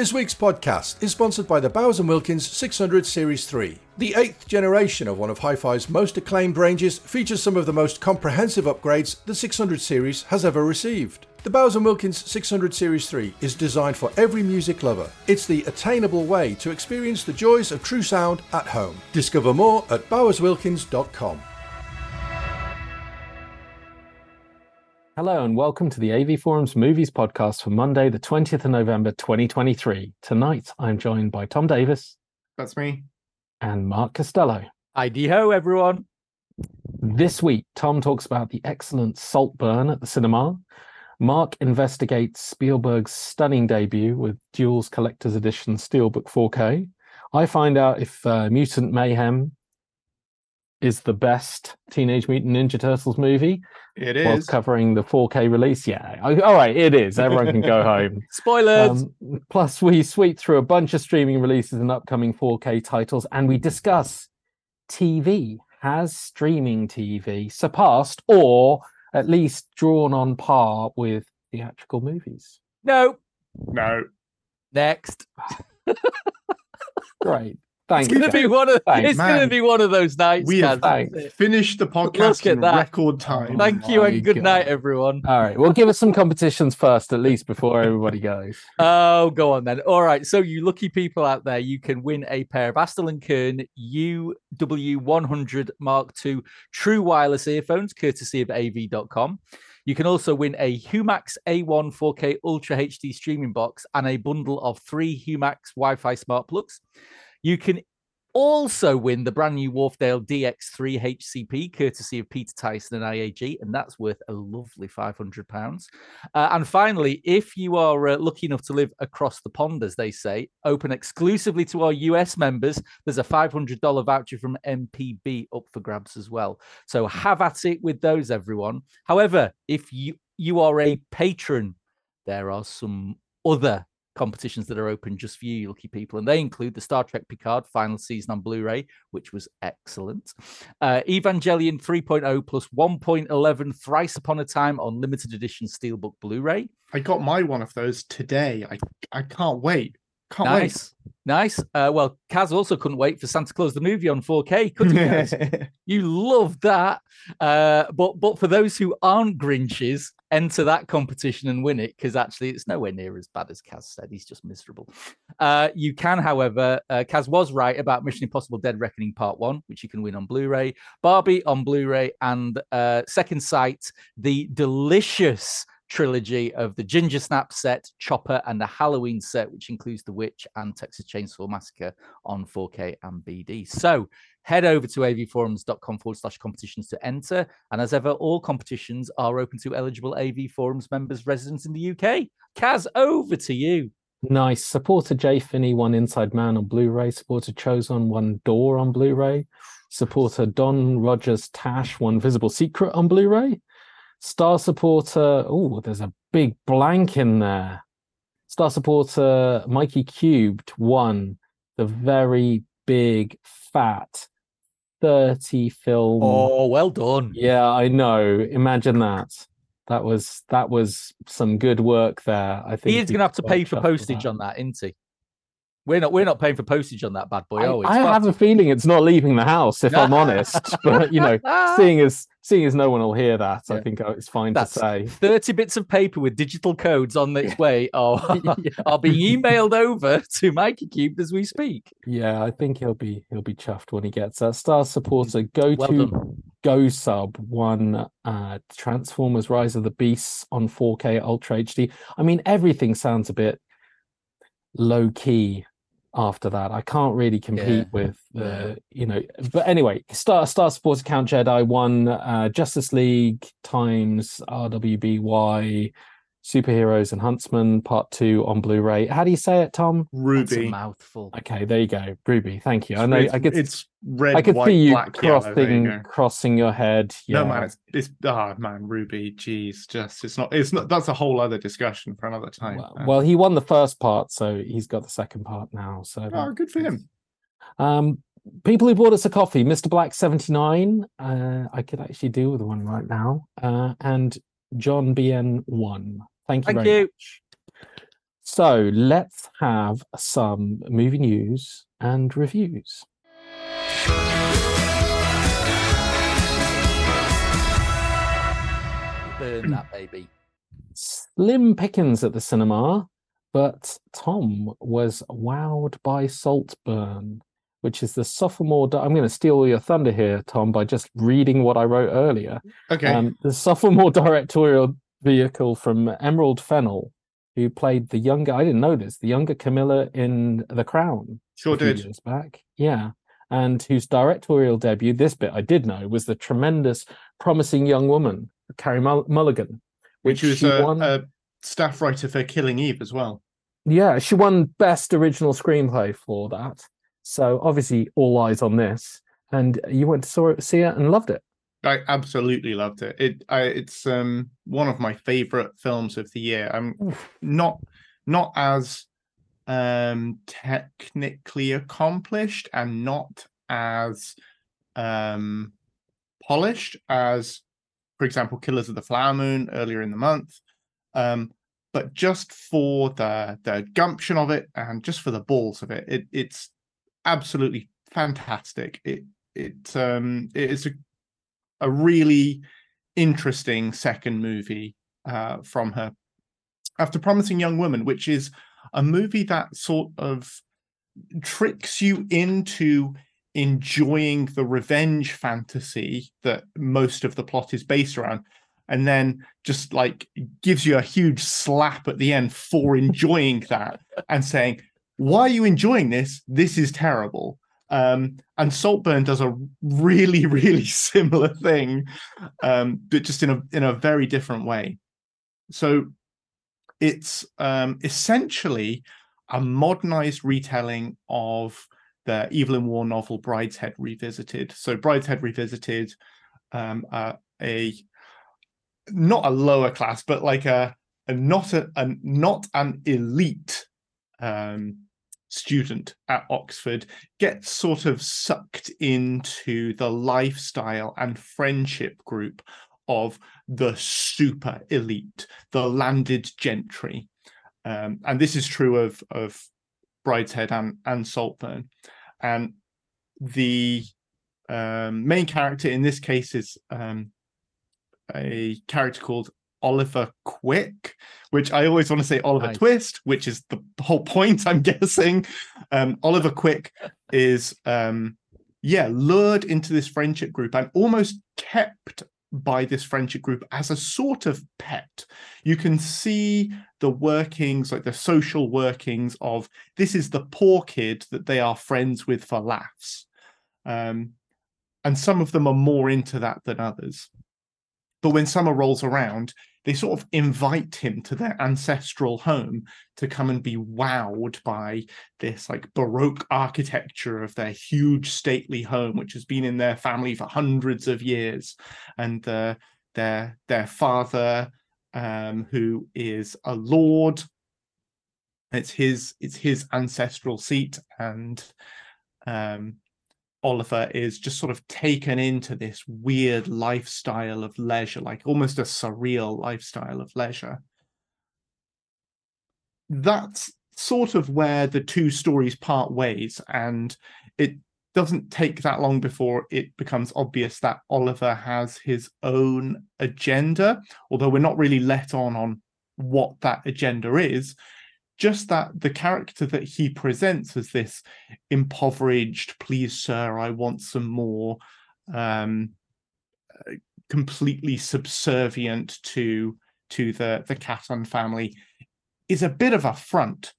This week's podcast is sponsored by the Bowers & Wilkins 600 Series 3. The eighth generation of one of Hi-Fi's most acclaimed ranges features some of the most comprehensive upgrades the 600 series has ever received. The Bowers & Wilkins 600 Series 3 is designed for every music lover. It's the attainable way to experience the joys of true sound at home. Discover more at bowerswilkins.com. Hello and welcome to the AV Forums Movies Podcast for Monday, the 20th of November 2023. Tonight I'm joined by Tom Davis That's me. and Mark Costello. Heidi ho, everyone. This week, Tom talks about the excellent Saltburn at the cinema. Mark investigates Spielberg's stunning debut with Duel's Collector's Edition Steelbook 4K. I find out if uh, Mutant Mayhem is the best Teenage Mutant Ninja Turtles movie. It is. while covering the 4K release. Yeah, all right, it is. Everyone can go home. Spoilers. Um, plus, we sweep through a bunch of streaming releases and upcoming 4K titles, and we discuss TV. Has streaming TV surpassed or at least drawn on par with theatrical movies? no. no. Next. Great. Thanks. It's gonna be one of Thanks, it's gonna be one of those nights. We have Thanks. finished the Look podcast at in that. record time. Thank you my and good night, everyone. All right. Well, give us some competitions first, at least before everybody goes. Oh, go on then. All right. So, you lucky people out there, you can win a pair of Astell and Kern UW100 Mark II true wireless earphones, courtesy of AV.com. You can also win a Humax A1 4K Ultra HD streaming box and a bundle of three Humax Wi Fi smart plugs. You can also win the brand new Wharfedale DX3 HCP, courtesy of Peter Tyson and IAG, and that's worth a lovely £500. Uh, and finally, if you are uh, lucky enough to live across the pond, as they say, open exclusively to our US members, there's a $500 voucher from MPB up for grabs as well. So have at it with those, everyone. However, if you you are a patron, there are some other competitions that are open just for you, you lucky people, and they include the Star Trek Picard final season on Blu-ray, which was excellent. Uh, Evangelion 3.0 plus 1.11 Thrice Upon a Time on limited edition Steelbook Blu-ray. I got my one of those today. I I can't wait. Can't wait. Nice, nice. Uh, well, Cas also couldn't wait for Santa Claus the movie on 4K, could you? Cas? you love that. Uh, but but for those who aren't Grinches, enter that competition and win it because actually it's nowhere near as bad as Cas said. He's just miserable. Uh, you can, however, uh, Cas was right about Mission Impossible: Dead Reckoning Part One, which you can win on Blu-ray, Barbie on Blu-ray, and uh, Second Sight, the delicious trilogy of the Ginger Snap set, Chopper, and the Halloween set, which includes The Witch and Texas Chainsaw Massacre on 4K and BD. So head over to avforums.com forward slash competitions to enter. And as ever, all competitions are open to eligible AV Forums members residents in the UK. Cas, over to you. Nice. Supporter J Finney one Inside Man on Blu-ray. Supporter Chosen one Door on Blu-ray. Supporter Don Rogers Tash one Visible Secret on Blu-ray. Star supporter. Oh, there's a big blank in there. Star supporter Mikey Cubed won the very big fat 30 film. Oh, well done. Yeah, I know. Imagine that. That was that was some good work there. I think He is he's going to have to pay for postage that. on that, isn't he? We're not. We're not paying for postage on that bad boy. I, are we? I have a feeling it's not leaving the house, if I'm honest. But you know, seeing as seeing as no one will hear that, I think uh, it's fine That's- to say. 30 bits of paper with digital codes on its way are, are being emailed over to Mikey Cube as we speak. Yeah, I think he'll be he'll be chuffed when he gets that. Star supporter, go Well to done. Go Sub one uh Transformers Rise of the Beasts on 4K Ultra HD. I mean, everything sounds a bit low key after that. I can't really compete Yeah, with yeah. the, you know. But anyway, Star Star supporter Count Jedi one uh Justice League times RWBY Superheroes and Huntsman Part Two on Blu-ray. How do you say it, Tom? Ruby. That's a Ruby. mouthful. Okay, there you go, Ruby. Thank you. I know. it's, I could. it's red, I could white, see you black, yellow. Crossing you crossing your head. Yeah. No man, it's it's ah man, Ruby. Jeez, just it's not. It's not. That's a whole other discussion for another time. well, Uh, well, he won the first part, so he's got the second part now. So oh, that- good for him. Um, people who bought us a coffee, Mr. Black seventy nine. Uh, I could actually do with one right now. Uh, and John BN one. Thank you Thank very you. much. So let's have some movie news and reviews. Burn that baby. Slim pickings at the cinema, but Tom was wowed by Saltburn, which is the sophomore. Di- I'm going to steal your thunder here, Tom, by just reading what I wrote earlier. Okay. Um, the sophomore directorial vehicle from Emerald Fennell, who played the younger. I didn't know this. The younger Camilla in The Crown. sure did. years back. Yeah. And whose directorial debut, this bit I did know, was the tremendous, promising young woman, Carey Mull- Mulligan, Which was she a, won. a staff writer for Killing Eve as well. yeah, she won Best Original Screenplay for that. So obviously, all eyes on this. And you went to saw it, see it and loved it. I absolutely loved it. It I, it's um one of my favorite films of the year. I'm not not as um technically accomplished and not as um polished as for example Killers of the Flower Moon earlier in the month. Um but just for the the gumption of it and just for the balls of it, it it's absolutely fantastic. It it um it's a a really interesting second movie uh, from her. After promising young woman which is a movie that sort of tricks you into enjoying the revenge fantasy that most of the plot is based around and then just like gives you a huge slap at the end for enjoying that and saying why are you enjoying this? This is terrible um, and Saltburn does a really, really similar thing, um, but just in a in a very different way. So it's um, essentially a modernized retelling of the Evelyn Waugh novel Brideshead Revisited. So Brideshead Revisited, uh, a not a lower class, but like a, a not a, a not an elite um, student at Oxford gets sort of sucked into the lifestyle and friendship group of the super elite, the landed gentry. Um, and this is true of, of Brideshead and, and Saltburn. And the um, main character in this case is um, a character called Oliver Quick, which I always want to say Oliver Nice. Twist, which is the whole point, I'm guessing. Um, Oliver Quick is, um, yeah, lured into this friendship group and almost kept by this friendship group as a sort of pet. You can see the workings, like the social workings of this is the poor kid that they are friends with for laughs. Um, and some of them are more into that than others. But when summer rolls around, they sort of invite him to their ancestral home to come and be wowed by this like baroque architecture of their huge stately home which has been in their family for hundreds of years. And uh, their their father um, who is a lord it's his it's his ancestral seat. And um, Oliver is just sort of taken into this weird lifestyle of leisure, like almost a surreal lifestyle of leisure. That's sort of where the two stories part ways, and it doesn't take that long before it becomes obvious that Oliver has his own agenda, although we're not really let on on what that agenda is just that the character that he presents as this impoverished please sir i want some more um uh, completely subservient to to the the Catton family is a bit of a front.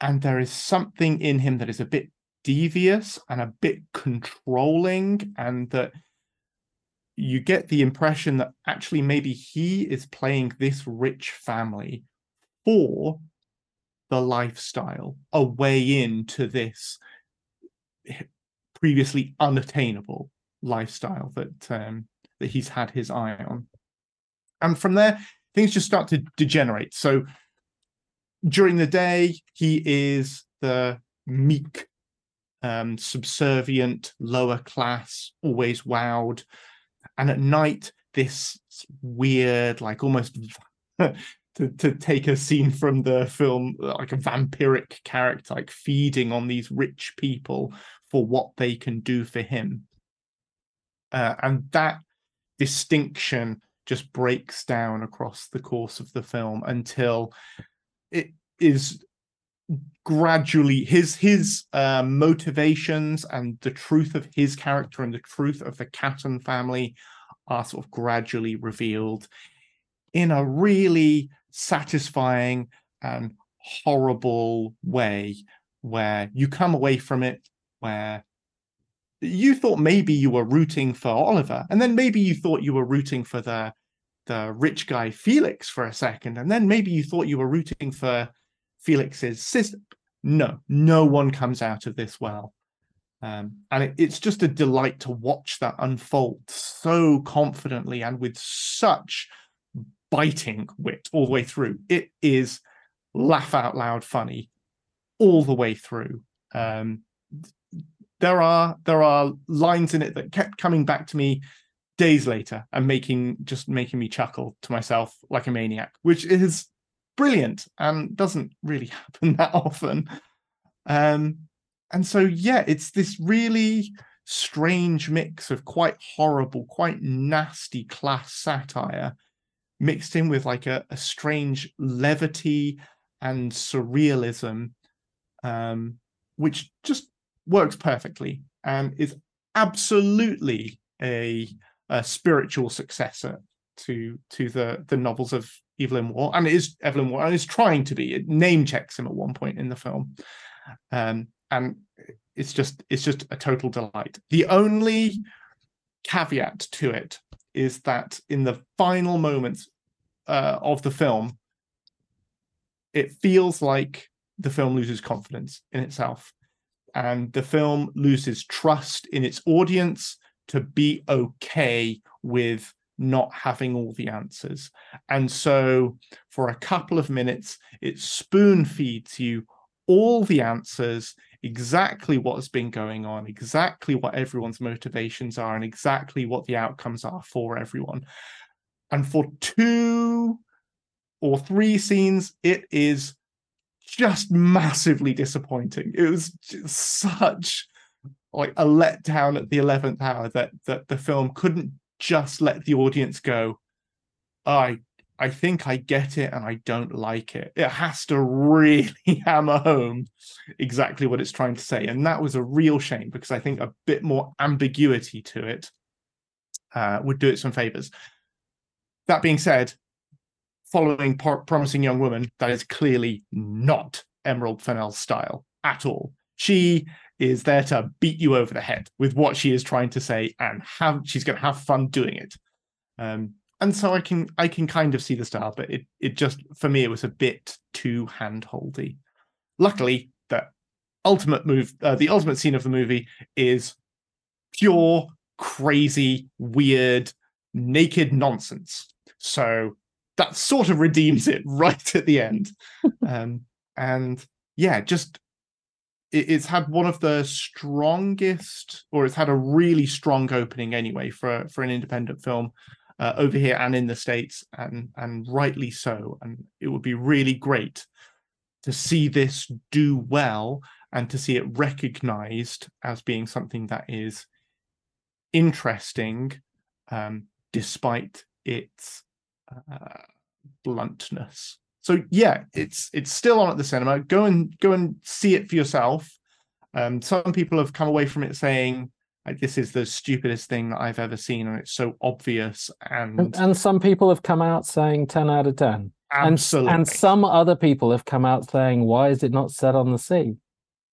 And there is something in him that is a bit devious and a bit controlling and that you get the impression that actually maybe he is playing this rich family for the lifestyle, a way into this previously unattainable lifestyle that um, that he's had his eye on. And from there, things just start to degenerate. So during the day, he is the meek, um, subservient, lower class, always wowed. And at night, this weird, like almost to to take a scene from the film like a vampiric character like feeding on these rich people for what they can do for him. Uh, and that distinction just breaks down across the course of the film until it is gradually his his uh, motivations and the truth of his character and the truth of the Catton family are sort of gradually revealed in a really satisfying and horrible way where you come away from it where you thought maybe you were rooting for Oliver, and then maybe you thought you were rooting for the the rich guy Felix for a second, and then maybe you thought you were rooting for Felix's sister. No, no one comes out of this well. Um, and it, it's just a delight to watch that unfold so confidently and with such biting wit all the way through. It is laugh out loud funny all the way through. Um, there are there are lines in it that kept coming back to me days later and making just making me chuckle to myself like a maniac, which is brilliant and doesn't really happen that often. Um, and so yeah, it's this really strange mix of quite horrible, quite nasty class satire mixed in with like a, a strange levity and surrealism, um, which just works perfectly and is absolutely a, a spiritual successor to to the the novels of Evelyn Waugh, and it is Evelyn Waugh, and is trying to be. It name checks him at one point in the film, um, and it's just it's just a total delight. The only caveat to it is that in the final moments uh, of the film, it feels like the film loses confidence in itself and the film loses trust in its audience to be okay with not having all the answers. And so, for a couple of minutes, it spoon feeds you all the answers, exactly what's been going on, exactly what everyone's motivations are, and exactly what the outcomes are for everyone. And for two or three scenes, it is just massively disappointing. It was such like a letdown at the 11th hour that that the film couldn't just let the audience go I I think I get it and I don't like it. It has to really hammer home exactly what it's trying to say. And that was a real shame because I think a bit more ambiguity to it uh, would do it some favors. That being said, following Promising Young Woman, that is clearly not Emerald Fennell's style at all. She is there to beat you over the head with what she is trying to say, and have she's going to have fun doing it. Um, and so I can I can kind of see the style, but it it just for me it was a bit too handholdy. Luckily, the ultimate move, uh, the ultimate scene of the movie is pure crazy, weird, naked nonsense. So that sort of redeems it right at the end. um, and yeah, just it, it's had one of the strongest, or it's had a really strong opening anyway for for an independent film uh, over here and in the states, and and rightly so. And it would be really great to see this do well and to see it recognized as being something that is interesting um, despite its uh, bluntness. So yeah, it's it's still on at the cinema. Go and go and see it for yourself. Um, some people have come away from it saying like, this is the stupidest thing that I've ever seen, and it's so obvious. And and, and some people have come out saying ten out of ten. Absolutely. And, and some other people have come out saying, why is it not set on the sea?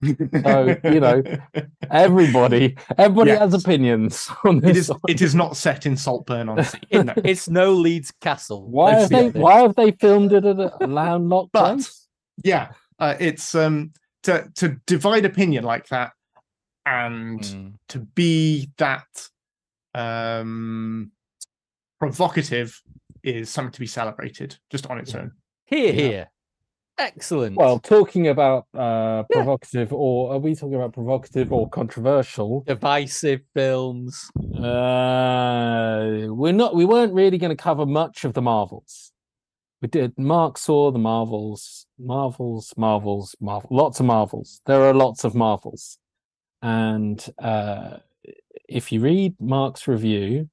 so you know everybody everybody yes. has opinions on this it is it is not set in saltburn on sea it, it's no leeds castle why have they why have they filmed it at a landlocked but, place yeah uh, it's um to to divide opinion like that and mm. to be that um provocative is something to be celebrated just on its own here here Excellent. Well, talking about uh, provocative, yeah. or are we talking about provocative or controversial? Divisive films. Uh, we're not. We weren't really going to cover much of the Marvels. we did. Mark saw the Marvels, Marvels, Marvels, Marvel, lots of Marvels. There are lots of Marvels, and uh, if you read Mark's review,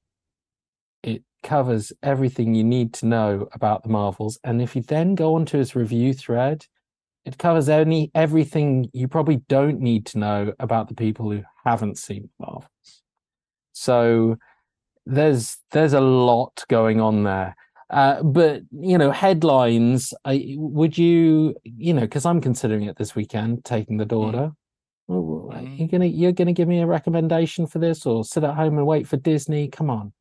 it covers everything you need to know about the Marvels. And if you then go onto his review thread, it covers any everything you probably don't need to know about the people who haven't seen Marvels. So there's there's a lot going on there. Uh, but you know, headlines. I, would you, you know, because I'm considering it this weekend, taking the Mm. Daughter. Mm. You're gonna you're gonna give me a recommendation for this, or sit at home and wait for Disney? Come on.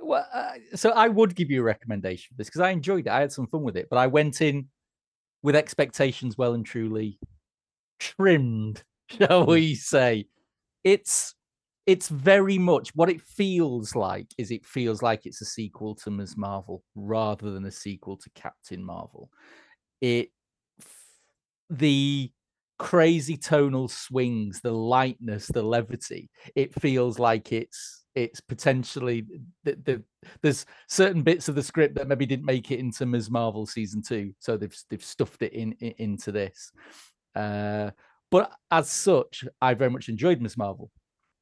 Well, uh, so I would give you a recommendation for this because I enjoyed it. I had some fun with it, but I went in with expectations well and truly trimmed, shall we say? It's it's very much what it feels like is it feels like it's a sequel to Ms. Marvel rather than a sequel to Captain Marvel. It the crazy tonal swings, the lightness, the levity, it feels like it's it's potentially the, the, there's certain bits of the script that maybe didn't make it into Ms. Marvel season two, so they've they've stuffed it in, in into this. Uh, but as such, I very much enjoyed Ms. Marvel.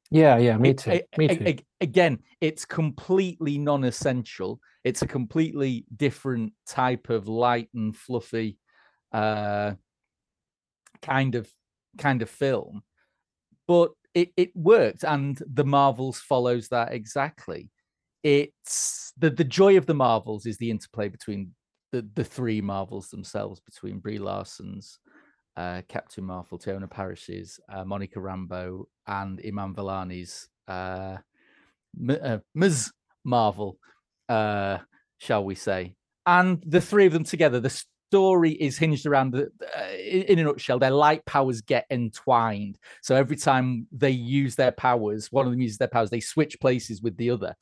Yeah, yeah, me too. me too. again, it's completely non-essential. It's a completely different type of light and fluffy uh, kind of kind of film, but it it worked, and the Marvels follows that exactly. It's the the joy of the Marvels is the interplay between the the three Marvels themselves, between Brie Larson's uh, Captain Marvel, Teyonah Parris's, uh, Monica Rambeau, and Iman Vellani's uh, M- uh, Ms. Marvel, uh, shall we say? And the three of them together, the story is hinged around the. Uh, in, a nutshell, their light powers get entwined. So every time they use their powers, one of them uses their powers, they switch places with the other,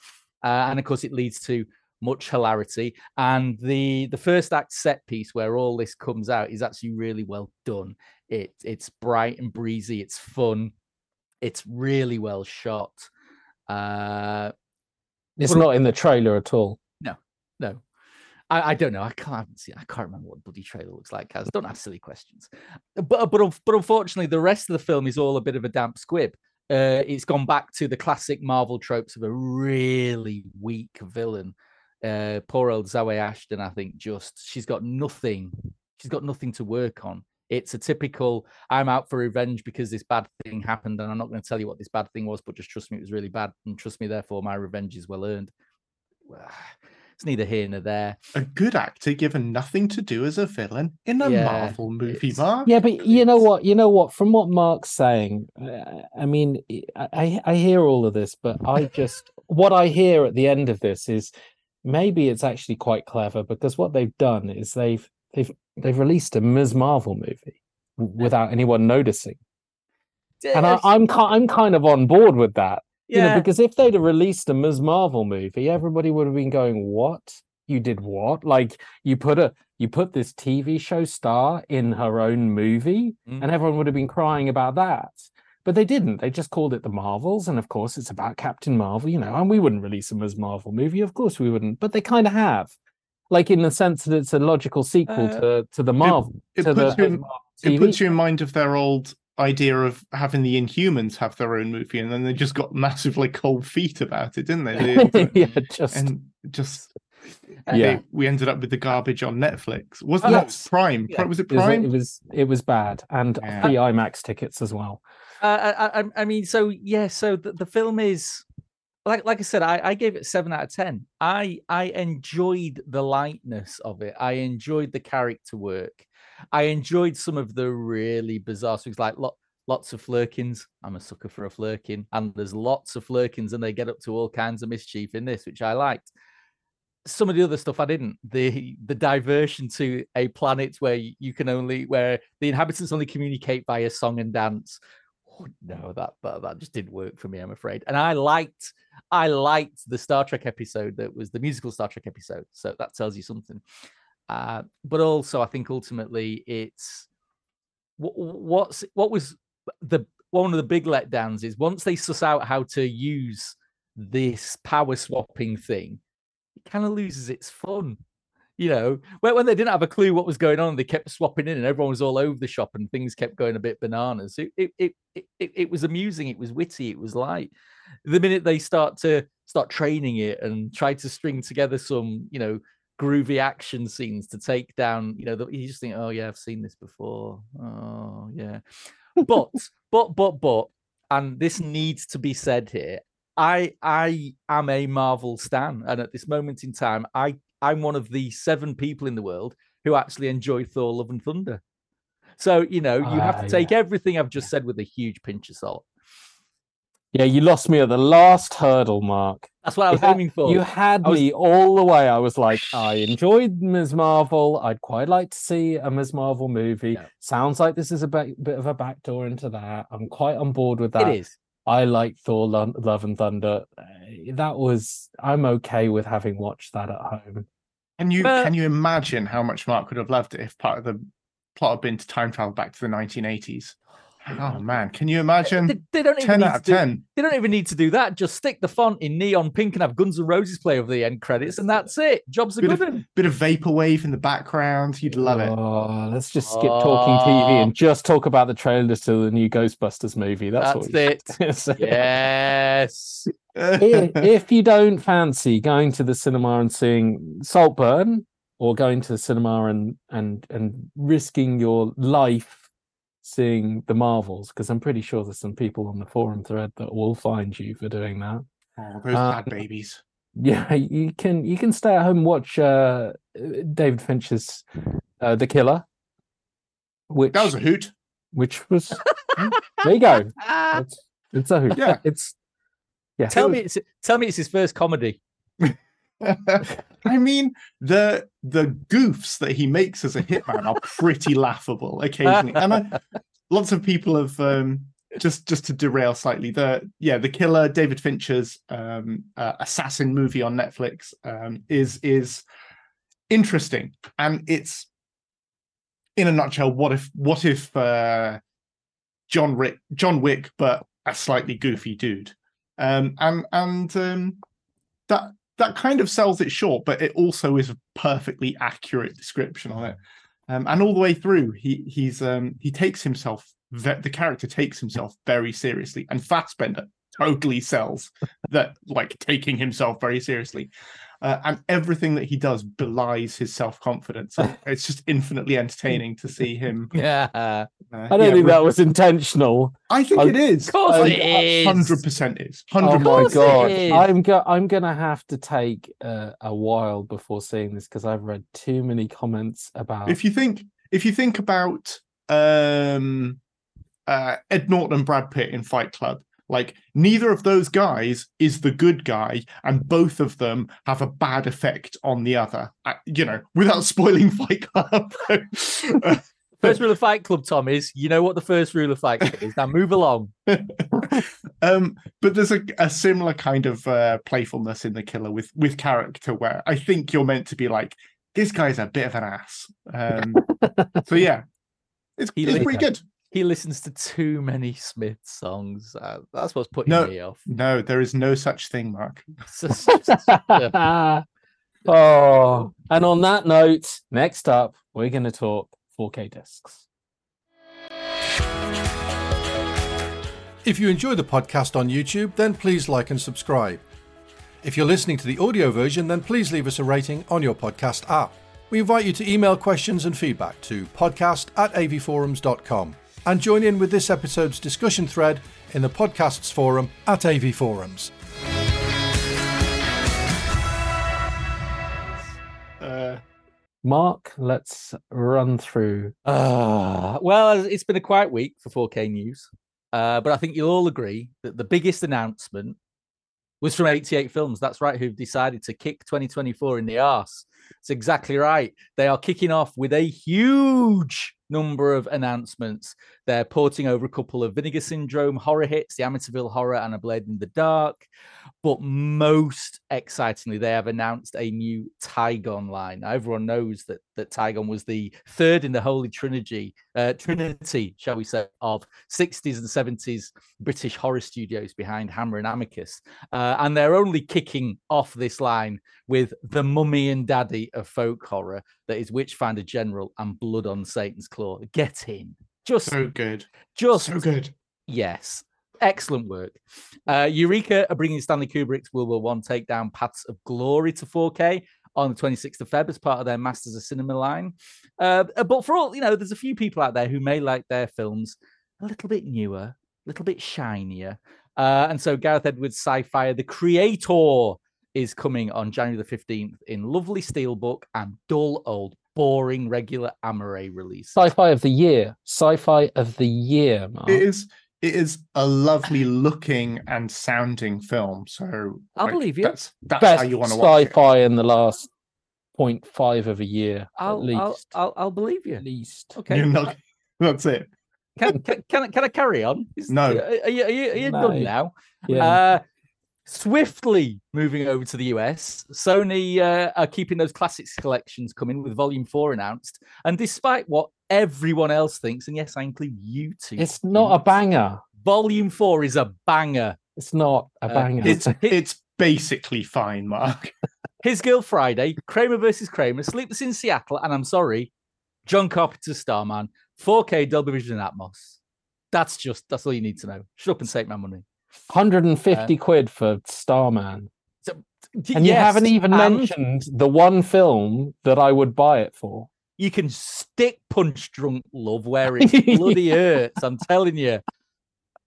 uh, and of course, it leads to much hilarity. And the the first act set piece where all this comes out is actually really well done. It it's bright and breezy. It's fun. It's really well shot. Uh, It's not in the trailer at all. No, no, I, I don't know. I can't seen. I can't remember what bloody trailer looks like. Guys, don't ask silly questions. But but but unfortunately, the rest of the film is all a bit of a damp squib. Uh, it's gone back to the classic Marvel tropes of a really weak villain. Uh, poor old Zawe Ashton, I think, just she's got nothing. She's got nothing to work on. It's a typical I'm out for revenge because this bad thing happened, and I'm not going to tell you what this bad thing was, but just trust me, it was really bad, and trust me, therefore, my revenge is well earned. It's neither here nor there. A good actor given nothing to do as a villain in a Yeah, Marvel movie, Mark. Yeah, but you know what? You know what? From what Mark's saying, uh, I mean, I I I hear all of this, but I just what I hear at the end of this is maybe it's actually quite clever because what they've done is they've they've they've released a Ms. Marvel movie without anyone noticing, and I, Yes, I'm I'm kind of on board with that. You know, yeah, because if they'd have released a Ms. Marvel movie, everybody would have been going, "What? You did what? Like you put a you put this TV show star in her own movie?" Mm. And everyone would have been crying about that. But they didn't. They just called it the Marvels, and of course, it's about Captain Marvel, you know. And we wouldn't release a Ms. Marvel movie, of course we wouldn't. But they kind of have, like in the sense that it's a logical sequel Uh, to to the Marvel it to the you in- Marvel It puts you in mind of their old idea of having the Inhumans have their own movie, and then they just got massively cold feet about it, didn't they? They- yeah, just and just Yeah. they- we ended up with the garbage on Netflix. Wasn't that Prime? Yeah. Was it it was, Prime? it was it was bad, and Yeah. free IMAX tickets as well. Uh, I, I, I mean, so yeah, so the, the film is like like I said, I, I gave it seven out of ten. I I enjoyed the lightness of it. I enjoyed the character work. I enjoyed some of the really bizarre things, like lot, lots of flerkens. I'm a sucker for a flerken, and there's lots of flerkens, and they get up to all kinds of mischief in this, which I liked. Some of the other stuff I didn't. The the diversion to a planet where you can only where the inhabitants only communicate via song and dance. Oh, no, that, that that just didn't work for me, I'm afraid. And I liked I liked the Star Trek episode that was the musical Star Trek episode. So that tells you something. Uh, but also, I think ultimately it's what, what's what was the one of the big letdowns is once they suss out how to use this power swapping thing, it kind of loses its fun. You know, when, when they didn't have a clue what was going on, they kept swapping in, and everyone was all over the shop, and things kept going a bit bananas. It it it it, it, it was amusing. It was witty. It was light. The minute they start to start training it and try to string together some, you know, groovy action scenes to take down, you know, the, you just think, oh yeah, I've seen this before. Oh yeah, but but but but, and this needs to be said here. I I am a Marvel stan, and at this moment in time, I I'm one of the seven people in the world who actually enjoy Thor: Love and Thunder. So you know, you have to Ah, take yeah. everything I've just said with a huge pinch of salt. Yeah, you lost me at the last hurdle, Mark. That's what I was You had- aiming for. You had was- me all the way. I was like, I enjoyed Ms. Marvel. I'd quite like to see a Ms. Marvel movie. Yeah. Sounds like this is a bit, bit of a backdoor into that. I'm quite on board with that. it is. I like Thor: Lo- Love and Thunder. Uh, That was. I'm okay with having watched that at home. Can you But- can you imagine how much Mark would have loved it if part of the plot had been to time travel back to the 1980s? Oh man, can you imagine? they don't even 10 need out of to do- 10. They don't even need to do that. Just stick the font in neon pink and have Guns N' Roses play over the end credits, and that's it. Job's a Bit good of- Bit of vaporwave in the background. You'd love it. Oh, let's just skip oh. talking TV Oh. and just talk about the trailers to the new Ghostbusters movie. That's, what That's we should. Yes. if, if you don't fancy going to the cinema and seeing Saltburn or going to the cinema and and and risking your life seeing the Marvels, because I'm pretty sure there's some people on the forum thread that will find you for doing that. oh, those Um, bad babies. Yeah, you can you can stay at home and watch uh, David Fincher's uh, The Killer, which That was a hoot. which was there you go. It's, it's a hoot. Yeah. it's yeah. tell it me, it's, tell me, it's his first comedy. I mean, the the goofs that he makes as a hitman are pretty laughable occasionally, and I, lots of people have um, just just to derail slightly. The yeah, the killer David Fincher's um, uh, assassin movie on Netflix um, is is interesting, and it's in a nutshell. What if what if uh, John Rick John Wick, but a slightly goofy dude, um, and and um, that that kind of sells it short, but it also is a perfectly accurate description on it. Um, and all the way through, he he's um, he takes himself the character takes himself very seriously, and Fassbender totally sells that like taking himself very seriously. Uh, and everything that he does belies his self confidence. It's just infinitely entertaining to see him. Yeah. Uh, I don't yeah, think that was intentional. I think I- it is. Of course Um, it is. Hundred percent is. Oh Hundred my course it god! I'm go- I'm gonna have to take uh, a while before seeing this because I've read too many comments about. if you think if you think about um uh Ed Norton and Brad Pitt in Fight Club, like neither of those guys is the good guy, and both of them have a bad effect on the other. Uh, you know, without spoiling Fight Club. First rule of Fight Club, Tom, is you know what the first rule of Fight Club is. Now move along. um, but there's a, a similar kind of uh, playfulness in the killer with with character where I think you're meant to be like, this guy's a bit of an ass. Um, so yeah, it's, it's pretty good. He listens to too many Smith songs. Uh, that's what's putting No. me off. No, there is no such thing, Mark. It's just- just- yeah. oh, and on that note, next up, we're going to talk 4K discs. If you enjoy the podcast on YouTube, then please like and subscribe. If you're listening to the audio version, then please leave us a rating on your podcast app. We invite you to email questions and feedback to podcast at avforums.com and join in with this episode's discussion thread in the podcasts forum at AV Forums. Uh, Mark, let's run through. Uh, well, it's been a quiet week for 4K news, uh, but I think you'll all agree that the biggest announcement was from 88 Films. That's right, who've decided to kick 2024 in the arse. It's exactly right. They are kicking off with a huge number of announcements. They're porting over a couple of Vinegar Syndrome horror hits, the Amityville Horror and A Blade in the Dark. But most excitingly, they have announced a new Tigon line. Now, everyone knows that that Tigon was the third in the Holy Trinity, uh, Trinity, shall we say, of 60s and 70s British horror studios behind Hammer and Amicus. Uh, and they're only kicking off this line with the mummy and daddy of folk horror that is Witchfinder General and Blood on Satan's Claw. Get in. Just, So good. just So good. Yes. Excellent work. Uh, Eureka are bringing Stanley Kubrick's World War One takedown Paths of Glory to 4K on the 26th of Feb as part of their Masters of Cinema line. Uh, but for all, you know, there's a few people out there who may like their films a little bit newer, a little bit shinier. Uh, and so Gareth Edwards' sci-fi The Creator is coming on January the 15th in lovely steelbook and dull old boring regular Amaray release. Sci-fi of the year. Sci-fi of the year. Mark. It is it is a lovely looking and sounding film. So I'll like, believe you. That's that's Best how you want to watch sci-fi in the last 0.5 of a year. I'll, at least. I'll, I'll, I'll believe you. at least. Okay. You're not- that's it. can, can, can, I- can I carry on? Is- No. Are you, are you, are you No. done now? Yeah. Uh, swiftly moving over to the US, Sony uh, are keeping those classics collections coming with Volume 4 announced. And despite what everyone else thinks, and yes, I include you too. it's not a banger. Volume 4 is a banger. It's not a Uh, banger. It's it's basically fine, Mark. His Girl Friday, Kramer versus Kramer, Sleepless in Seattle, and I'm sorry, John Carpenter's Starman, 4K Dolby Vision Atmos. That's just, that's all you need to know. Shut up and take my money. 150 quid for Starman. D- And you haven't even and mentioned the one film that I would buy it for. You can stick punch drunk love where it bloody hurts. I'm telling you.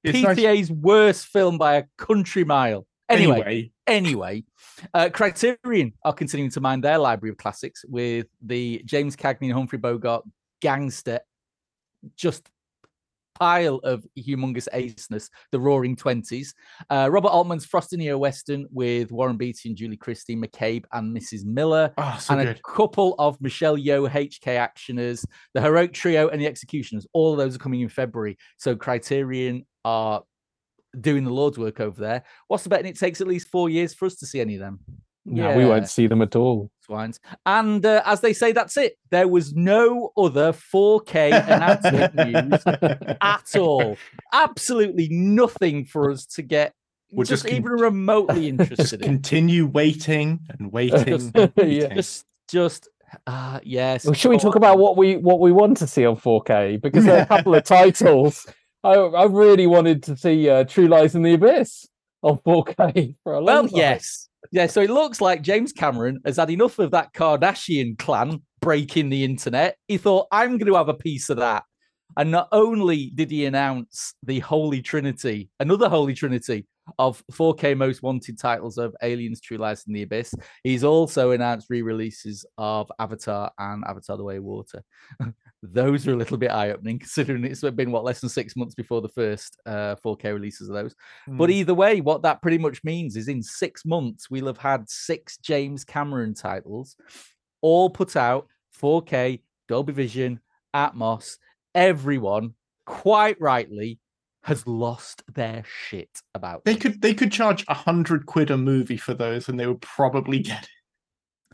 It's nice- PTA's worst film by a country mile. Anyway, anyway, anyway, uh, Criterion are continuing to mine their library of classics with the James Cagney and Humphrey Bogart gangster, just pile of humongous aceness, the Roaring Twenties. Uh, Robert Altman's Frost and Neo Western with Warren Beatty and Julie Christie, McCabe and Mrs. Miller oh, so and good. a couple of Michelle Yeoh HK actioners, the Heroic Trio, and the Executioners. All of those are coming in February. So Criterion are doing the Lord's work over there. What's the betting it takes at least four years for us to see any of them? No, we won't see them at all. Swines. And uh, as they say, that's it. There was no other 4K announcement news at all. Absolutely nothing for us to get We're just, just con- even remotely Just interested in. continue waiting and waiting. Yeah. and waiting. Just, just, uh, yes. Well, should we talk Oh, about what we what we want to see on 4K? Because there are a couple of titles. I I really wanted to see uh, True Lies in the Abyss on 4K for a long Well, time. Well, yes. Yeah, so it looks like James Cameron has had enough of that Kardashian clan breaking the internet. He thought, I'm going to have a piece of that. And not only did he announce the Holy Trinity, another Holy Trinity of 4K most wanted titles of Aliens, True Lies, and the Abyss, he's also announced re releases of Avatar and Avatar The Way of Water. those are a little bit eye opening considering it's been, what, less than six months before the first uh, 4K releases of those. But Mm. either way, what that pretty much means is in six months, we'll have had six James Cameron titles, all put out 4K, Dolby Vision, Atmos. Everyone, quite rightly, has lost their shit about they could they could charge a hundred quid a movie for those, and they would probably get it.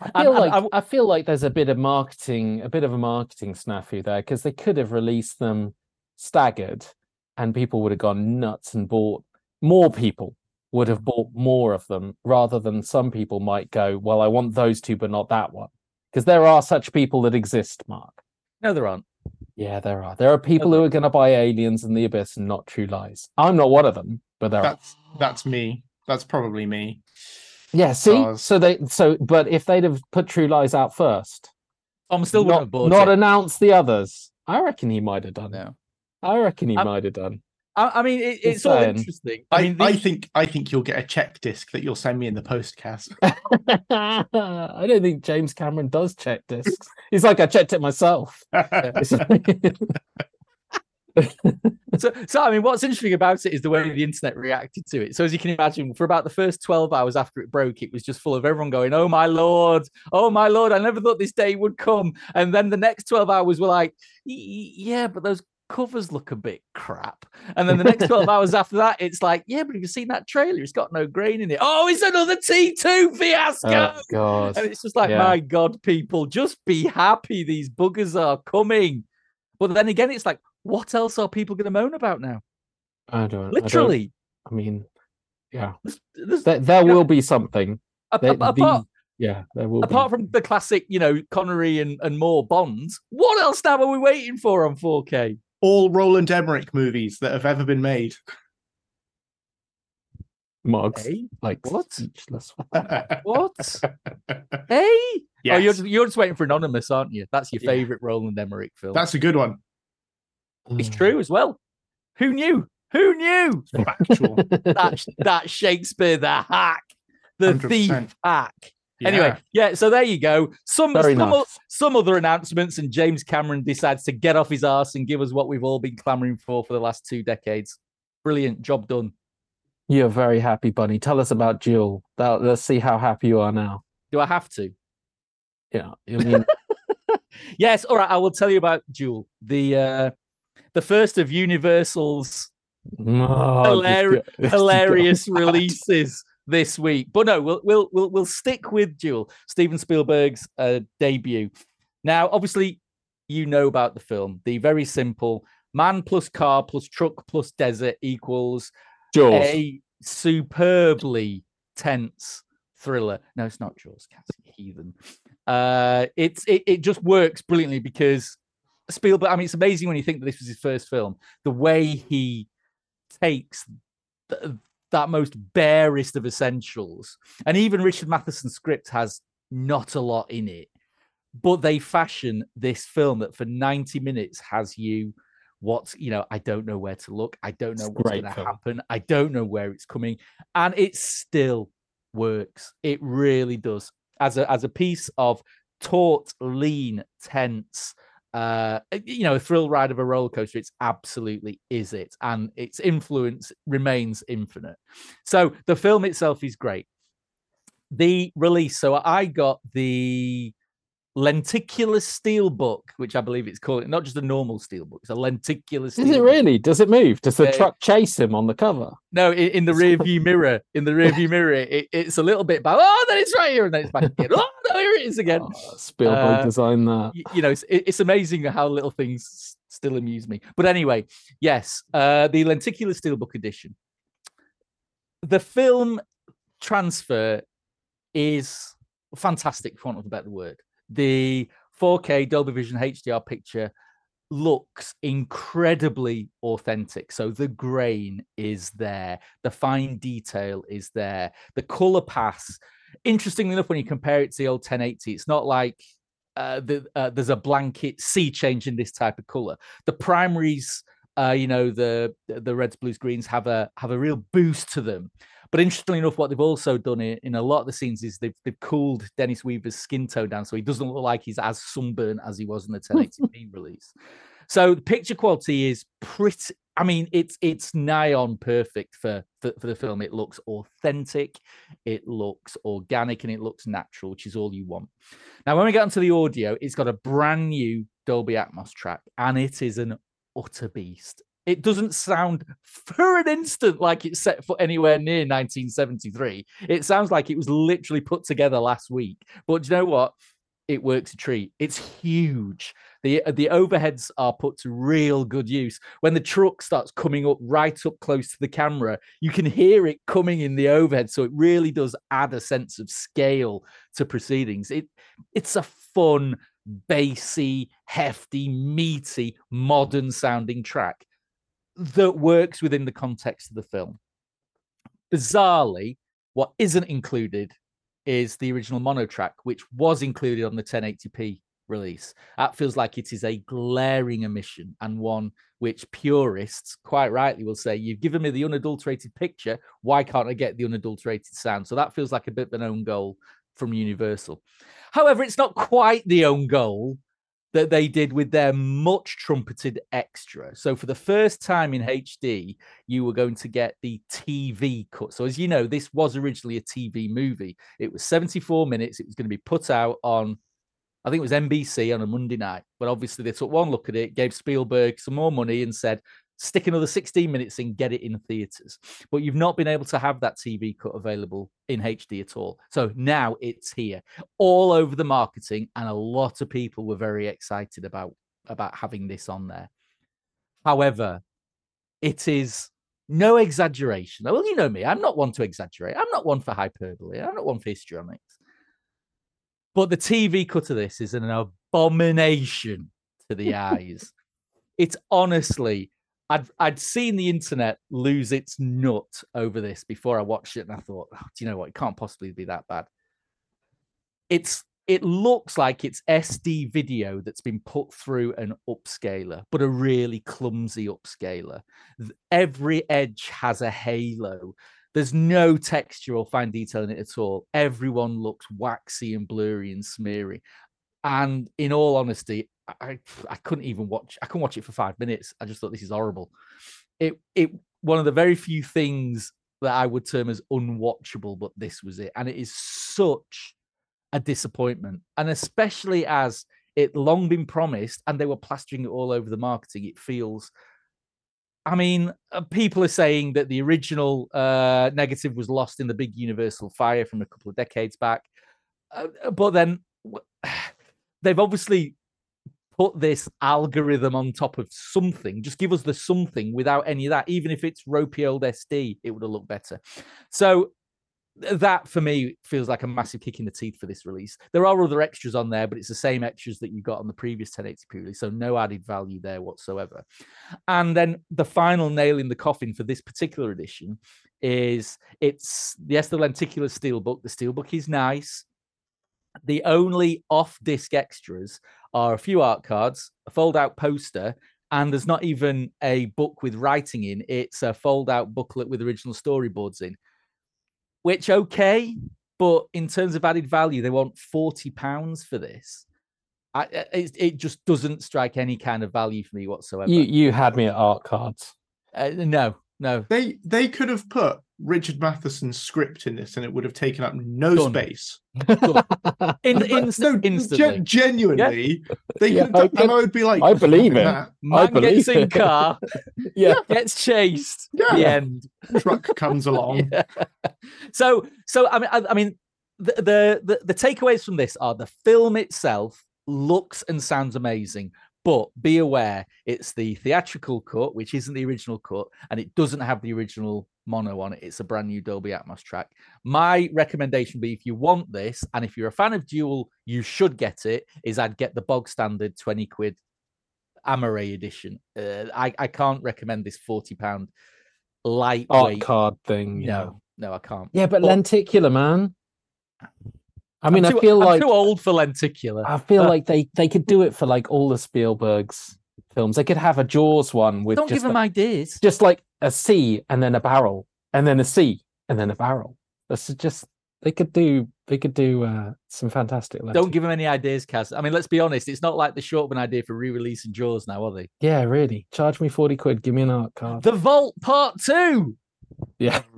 I And- feel and like I w- I feel like there's a bit of marketing, a bit of a marketing snafu there because they could have released them staggered, and people would have gone nuts and bought more. People would have bought more of them rather than some people might go, "Well, I want those two, but not that one," because there are such people that exist. Mark, No, there aren't. yeah, there are. There are people who are going to buy Aliens and the Abyss and not True Lies. I'm not one of them, but there are. That's that's me. That's probably me. Yeah, see, Stars. so they so, but if they'd have put True Lies out first. Tom still wouldn't not, have bought not it. announce the others. I reckon he might have done. No. I reckon he might have done. I, I mean, it, Just it's all saying. interesting. I I, mean, I think I think you'll get a check disc that you'll send me in the postcast. I don't think James Cameron does check discs. He's like, I checked it myself. So, so I mean, what's interesting about it is the way the internet reacted to it. So, as you can imagine, for about the first 12 hours after it broke, it was just full of everyone going, Oh my lord, oh my lord, I never thought this day would come. And then the next 12 hours were like, Yeah, but those covers look a bit crap. And then the next 12 hours after that, it's like, Yeah, but you've seen that trailer, it's got no grain in it. Oh, it's another T2 fiasco. Oh, God. And it's just like, Yeah. My God, people, just be happy. These buggers are coming. But then again, it's like, what else are people going to moan about now? I don't. I don't- Literally, I, mean, yeah. there's, there's, There, there Yeah. will be something. a- There- a- the- yeah, there will apart be. from the classic, you know, Connery and, and more Bonds, what else now are we waiting for on 4K? All Roland Emmerich movies that have ever been made. Mugs. Hey, Like What? speechless. what? hey? Oh, you're just, you're just waiting for Anonymous, aren't you? That's your Yeah. favorite Roland Emmerich film. That's a good one. It's Mm. true as well. Who knew? Who knew? Factual. That, that Shakespeare, the hack, the 100%. thief hack. Yeah. Anyway, yeah, so there you go. Some Very some, nice. some other announcements, and James Cameron decides to get off his arse and give us what we've all been clamoring for for the last two decades. Brilliant job done. You're very happy, Bunny. Tell us about Duel. Let's see how happy you are now. Do I have to? Yeah, I mean, Yes. All right. I will tell you about Duel, the uh, the first of Universal's oh, hilarious mad. releases this week. But no, we'll we'll we'll we'll stick with Duel, Steven Spielberg's uh, debut. Now, obviously, you know about the film. The very simple man plus car plus truck plus desert equals Jaws. a superbly tense thriller. No, it's not Jaws, Cassie Heathen. Uh, it's it, it just works brilliantly because Spielberg. I mean, it's amazing when you think that this was his first film. The way he takes th- that most barest of essentials, and even Richard Matheson's script has not a lot in it, but they fashion this film that for ninety minutes has you. What's you know, I don't know where to look. I don't know It's what's going to happen. I don't know where it's coming, and it still works. It really does. As a as a piece of taut, lean, tense, uh, you know, a thrill ride of a roller coaster. It's absolutely is it, and its influence remains infinite. So the film itself is great. The release. So I got the lenticular steel book, which I believe it's called. Not just a normal steel book. It's a lenticular. Steel Is it really? Does it move? Does the Yeah. truck chase him on the cover? No, in, in the rear view mirror. In the rear view mirror, it, it's a little bit back. Oh, then it's right here, and then it's back again. Oh, no, here it is again. Oh, Spielberg Uh, designed that. y- you know, it's, it- it's amazing how little things still amuse me. But anyway, yes, uh, the lenticular steelbook edition. The film transfer is fantastic, for want of a better word. The 4K Dolby Vision HDR picture looks incredibly authentic. So the grain is there, the fine detail is there, the color pass. Interestingly enough, when you compare it to the old 1080, it's not like uh, the, uh, there's a blanket sea change in this type of color. The primaries, uh, you know, the the reds, blues, greens have a have a real boost to them. But interestingly enough, what they've also done in, a lot of the scenes is they've, they've cooled Dennis Weaver's skin tone down so he doesn't look like he's as sunburnt as he was in the 1080p release. So the picture quality is pretty. I mean, it's it's nigh on perfect for, for for the film. It looks authentic, it looks organic, and it looks natural, which is all you want. Now, when we get onto the audio, it's got a brand new Dolby Atmos track, and it is an utter beast. It doesn't sound for an instant like it's set for anywhere near 1973. It sounds like it was literally put together last week. But do you know what? It works a treat. It's huge. The the overheads are put to real good use. When the truck starts coming up right up close to the camera, you can hear it coming in the overhead. So it really does add a sense of scale to proceedings. It it's a fun, bassy, hefty, meaty, modern sounding track that works within the context of the film. Bizarrely, what isn't included is the original mono track, which was included on the 1080p release. That feels like it is a glaring omission and one which purists quite rightly will say, You've given me the unadulterated picture. Why can't I get the unadulterated sound? So that feels like a bit of an own goal from Universal. However, it's not quite the own goal that they did with their much trumpeted extra. So for the first time in HD, you were going to get the TV cut. So as you know, this was originally a TV movie. It was 74 minutes. It was going to be put out on I think it was NBC on a Monday night. But obviously they took one look at it, gave Spielberg some more money and said, stick another 16 minutes in, get it in theaters. But you've not been able to have that TV cut available in HD at all. So now it's here, all over the marketing, and a lot of people were very excited about about having this on there. However, it is no exaggeration. Well, you know me, I'm not one to exaggerate. I'm not one for hyperbole. I'm not one for histrionics. But the TV cut of this is an abomination to the eyes. It's honestly I'd I'd seen the internet lose its nut over this before I watched it, and I thought, oh, do you know what? It can't possibly be that bad. It's it looks like it's SD video that's been put through an upscaler, but a really clumsy upscaler. Every edge has a halo. There's no texture or fine detail in it at all. Everyone looks waxy and blurry and smeary. And in all honesty, I I couldn't even watch. I couldn't watch it for five minutes. I just thought this is horrible. It it one of the very few things that I would term as unwatchable, but this was it, and it is such a disappointment, and especially as it long been promised, and they were plastering it all over the marketing. It feels. I mean, uh, people are saying that the original uh, negative was lost in the big Universal fire from a couple of decades back, uh, but then they've obviously put this algorithm on top of something. Just give us the something without any of that. Even if it's ropey old SD, it would have looked better. So that for me feels like a massive kick in the teeth for this release. There are other extras on there, but it's the same extras that you got on the previous 1080p release, so no added value there whatsoever. And then the final nail in the coffin for this particular edition is it's yes, the lenticular steelbook. The steelbook is nice. The only off disc extras are a few art cards, a fold out poster, and there's not even a book with writing in. It's a fold out booklet with original storyboards in, which, okay, but in terms of added value, they want 40 pounds for this. I, it, it, just doesn't strike any kind of value for me whatsoever. You you had me at art cards. Uh, no, no. They they could have put Richard Matheson's script in this, and it would have taken up no Done. space. in, in, no, instantly. gen- genuinely, they Yeah, could have I- and I would be like, I believe it. "That I Man believe gets in it. car, Yeah. gets chased. Yeah. The end. truck comes along. Yeah. So, so I mean, I, I mean, the, the the the takeaways from this are the film itself looks and sounds amazing, but be aware it's the theatrical cut, which isn't the original cut, and it doesn't have the original mono on it. It's a brand new Dolby Atmos track. My recommendation would be if you want this, and if you're a fan of Duel, you should get it. Is I'd get the bog standard twenty quid Amaray edition. Uh, I I can't recommend this forty pound Art card thing. No, no, I can't. Yeah, but But- lenticular, man. I mean, I'm I feel I'm like too old for lenticular. I feel like they they could do it for like all the Spielberg's films. They could have a Jaws one with Don't give them a- ideas. just like a C and then a barrel and then a C and then a barrel. That's just they could do they could do uh, some fantastic. Don't give them any ideas, Cas. I mean, let's be honest. It's not like the short of an idea for re-releasing Jaws now, are they? Yeah, really. Charge me forty quid. Give me an art card. The Vault Part Two. Yeah.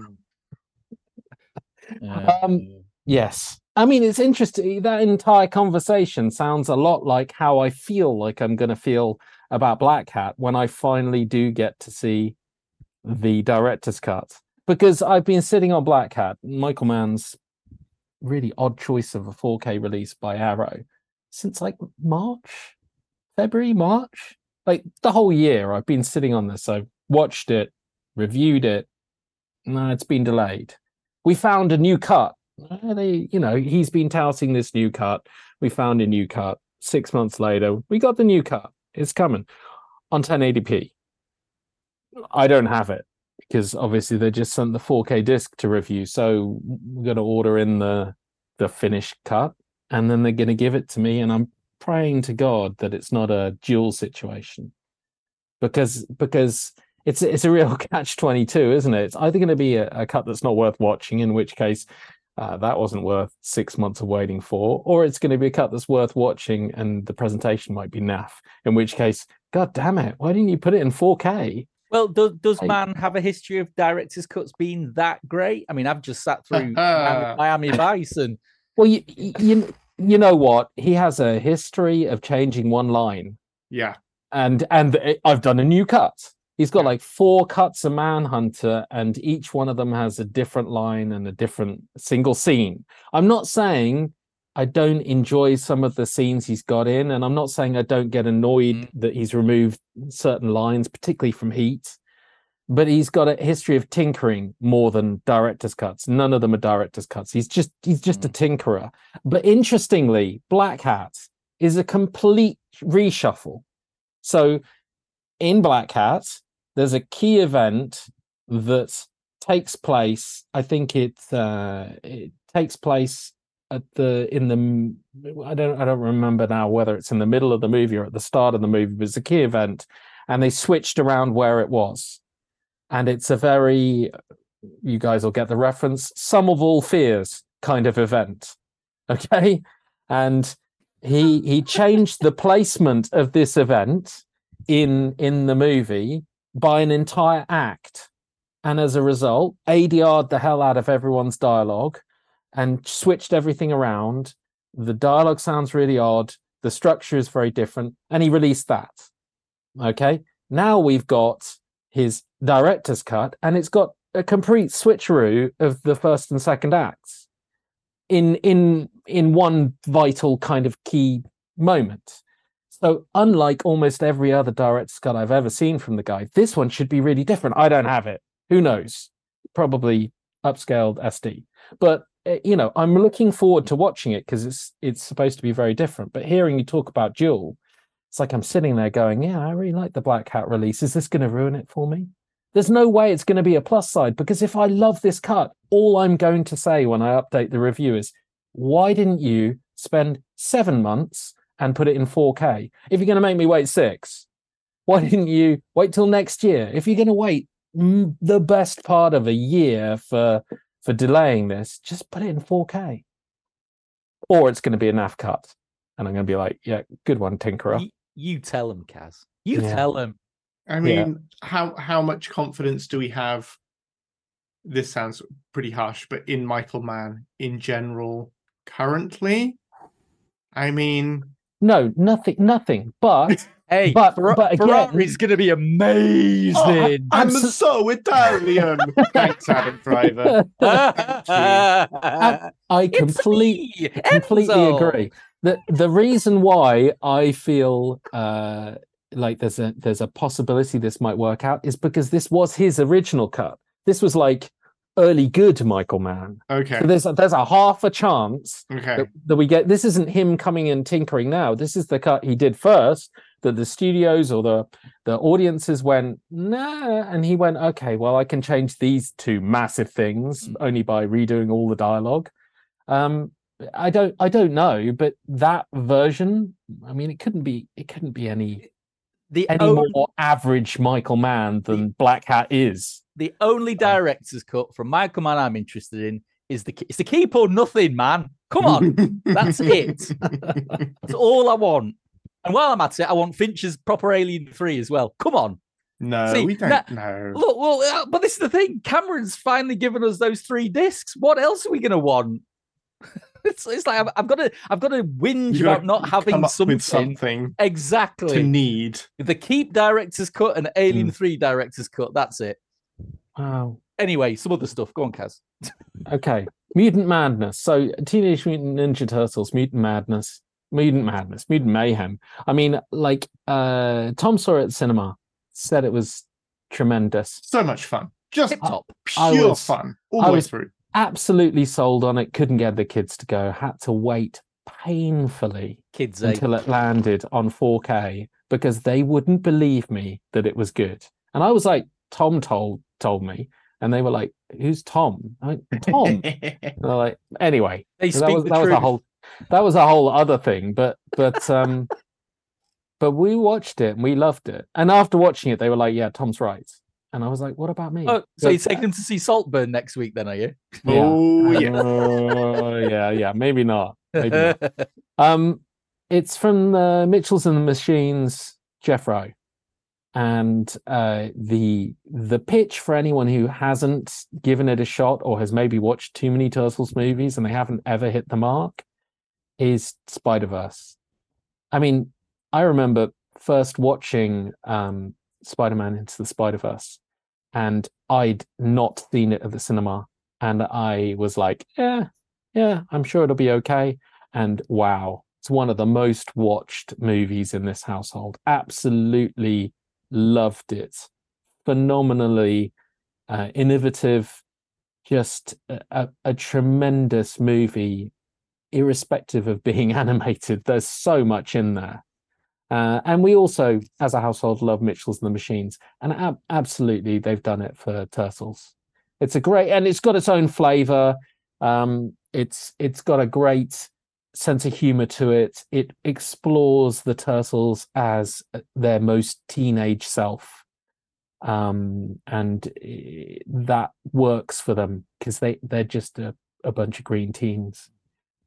Yeah. Um, Yes. I mean, it's interesting. That entire conversation sounds a lot like how I feel like I'm going to feel about Blackhat when I finally do get to see the director's cut. Because I've been sitting on Blackhat, Michael Mann's really odd choice of a 4K release by Arrow, since like March, February, March. Like the whole year, I've been sitting on this. I've watched it, reviewed it. No, it's been delayed. We found a new cut uh, they you know he's been touting this new cut we found a new cut six months later we got the new cut it's coming on 1080p i don't have it because obviously they just sent the 4k disc to review so we're going to order in the the finished cut and then they're going to give it to me and i'm praying to god that it's not a Duel situation because because it's it's a real catch 22 isn't it it's either going to be a, a cut that's not worth watching in which case uh, that wasn't worth six months of waiting for, or it's going to be a cut that's worth watching and the presentation might be naff. In which case, god damn it, why didn't you put it in 4K? Well, does does I- man have a history of director's cuts being that great? I mean, I've just sat through Miami, Miami Vice and Well, you, you you know what? He has a history of changing one line, Yeah. and and I've done a new cut. He's got Yeah. like four cuts of Manhunter, and each one of them has a different line and a different single scene. I'm not saying I don't enjoy some of the scenes he's got in, and I'm not saying I don't get annoyed that he's removed certain lines, particularly from Heat. But he's got a history of tinkering more than director's cuts. None of them are director's cuts. He's just he's just a tinkerer. But interestingly, Blackhat is a complete reshuffle. So in Blackhat, there's a key event that takes place. I think it uh, it takes place at the in the I don't I don't remember now whether it's in the middle of the movie or at the start of the movie, but it's a key event, and they switched around where it was, and it's a very you guys will get the reference sum of all fears kind of event, okay, and he he changed the placement of this event in in the movie by an entire act. And as a result adr'd the hell out of everyone's dialogue and switched everything around the dialogue sounds really odd the structure is very different and he released that okay now we've got his director's cut and it's got a complete switcheroo of the first and second acts in in in one vital kind of key moment so unlike almost every other director's cut I've ever seen from the guy, this one should be really different. I don't have it. Who knows? Probably upscaled SD. But Uh, you know, I'm looking forward to watching it because it's it's supposed to be very different. But hearing you talk about Duel, it's like I'm sitting there going, "Yeah, I really like the Blackhat release. Is this going to ruin it for me?" There's no way it's going to be a plus side because if I love this cut, all I'm going to say when I update the review is, "Why didn't you spend seven months?" and put it in 4K. If you're going to make me wait six, why didn't you wait till next year? If you're going to wait the best part of a year for for delaying this, just put it in 4K. Or it's going to be a NAF cut, and I'm going to be like, yeah, good one, Tinkerer. you, you tell them, Cas. You Yeah. tell them. I mean, how how much confidence do we have? This sounds pretty harsh, but in Michael Mann in general currently, I mean, No, nothing, nothing. But Hey, But- Ferra- but again- Ferrari's going to be amazing. oh, I'm Abso- so Italian. Thanks, Adam Driver. I It's complete, completely agree. The the reason why I feel uh like there's a there's a possibility this might work out is because this was his original cut. This was like early good Michael Mann. Okay, So there's a, there's a half a chance okay, that, that we get this isn't him coming and tinkering now. This is the cut he did first that the studios or the the audiences went nah and he went okay well I can change these two massive things Mm. only by redoing all the dialogue. Um I don't I don't know but that version I mean it couldn't be it couldn't be any The, any only, more average Michael Mann than Blackhat is. the only director's cut from Michael Mann I'm interested in is the it's the keep or nothing, man. Come on, that's it. That's all I want. And while I'm at it, I want Fincher's proper Alien Three as well. Come on, no, See, we don't that- know. look. Well, uh, but this is the thing. Cameron's finally given us those three discs. What else are we gonna want? it's it's like I've, I've got to I've got to whinge You gotta about not having come up something. with something Exactly. to need. The Keep director's cut and Alien Mm. 3 director's cut. That's it. Wow. Anyway, some other stuff. Go on, Cas. Okay. Mutant Madness. So Teenage Mutant Ninja Turtles, Mutant Madness, Mutant Madness, Mutant Mayhem. I mean, like uh Tom saw it at cinema, said it was tremendous. So much fun. Just Tip top. I pure was- fun all I the way was- through. Absolutely sold on it, couldn't get the kids to go, had to wait painfully Kids, until it landed on 4K because they wouldn't believe me that it was good. And I was like, Tom told told me, and they were like, Who's Tom? I went, Tom. And they're like, anyway, They So speak that was the that was truth. whole that was a whole other thing but but um but we watched it and we loved it and after watching it they were like yeah tom's right And I was like, what about me? Oh, so you're taking them to see Saltburn next week, then, are you? Yeah. Oh yeah. Oh, yeah, yeah, maybe not. Maybe not. Um, it's from the Mitchells and the Machines, Jeff Rowe, and uh, the the pitch for anyone who hasn't given it a shot or has maybe watched too many Turtles movies and they haven't ever hit the mark is Spider Verse. I mean, I remember first watching um, Spider Man into the Spider Verse, and I'd not seen it at the cinema, and I was like, yeah, yeah, I'm sure it'll be okay. And wow, it's one of the most watched movies in this household. Absolutely loved it. Phenomenally uh, innovative, just a, a, a tremendous movie, irrespective of being animated. There's so much in there. Uh, and we also, as a household, love Mitchells and the Machines. And ab- absolutely, they've done it for Turtles. It's a great, and it's got its own flavor. Um, it's it's got a great sense of humor to it. It explores the turtles as uh, their most teenage self, um, and eh, that works for them because they they're just a, a bunch of green teens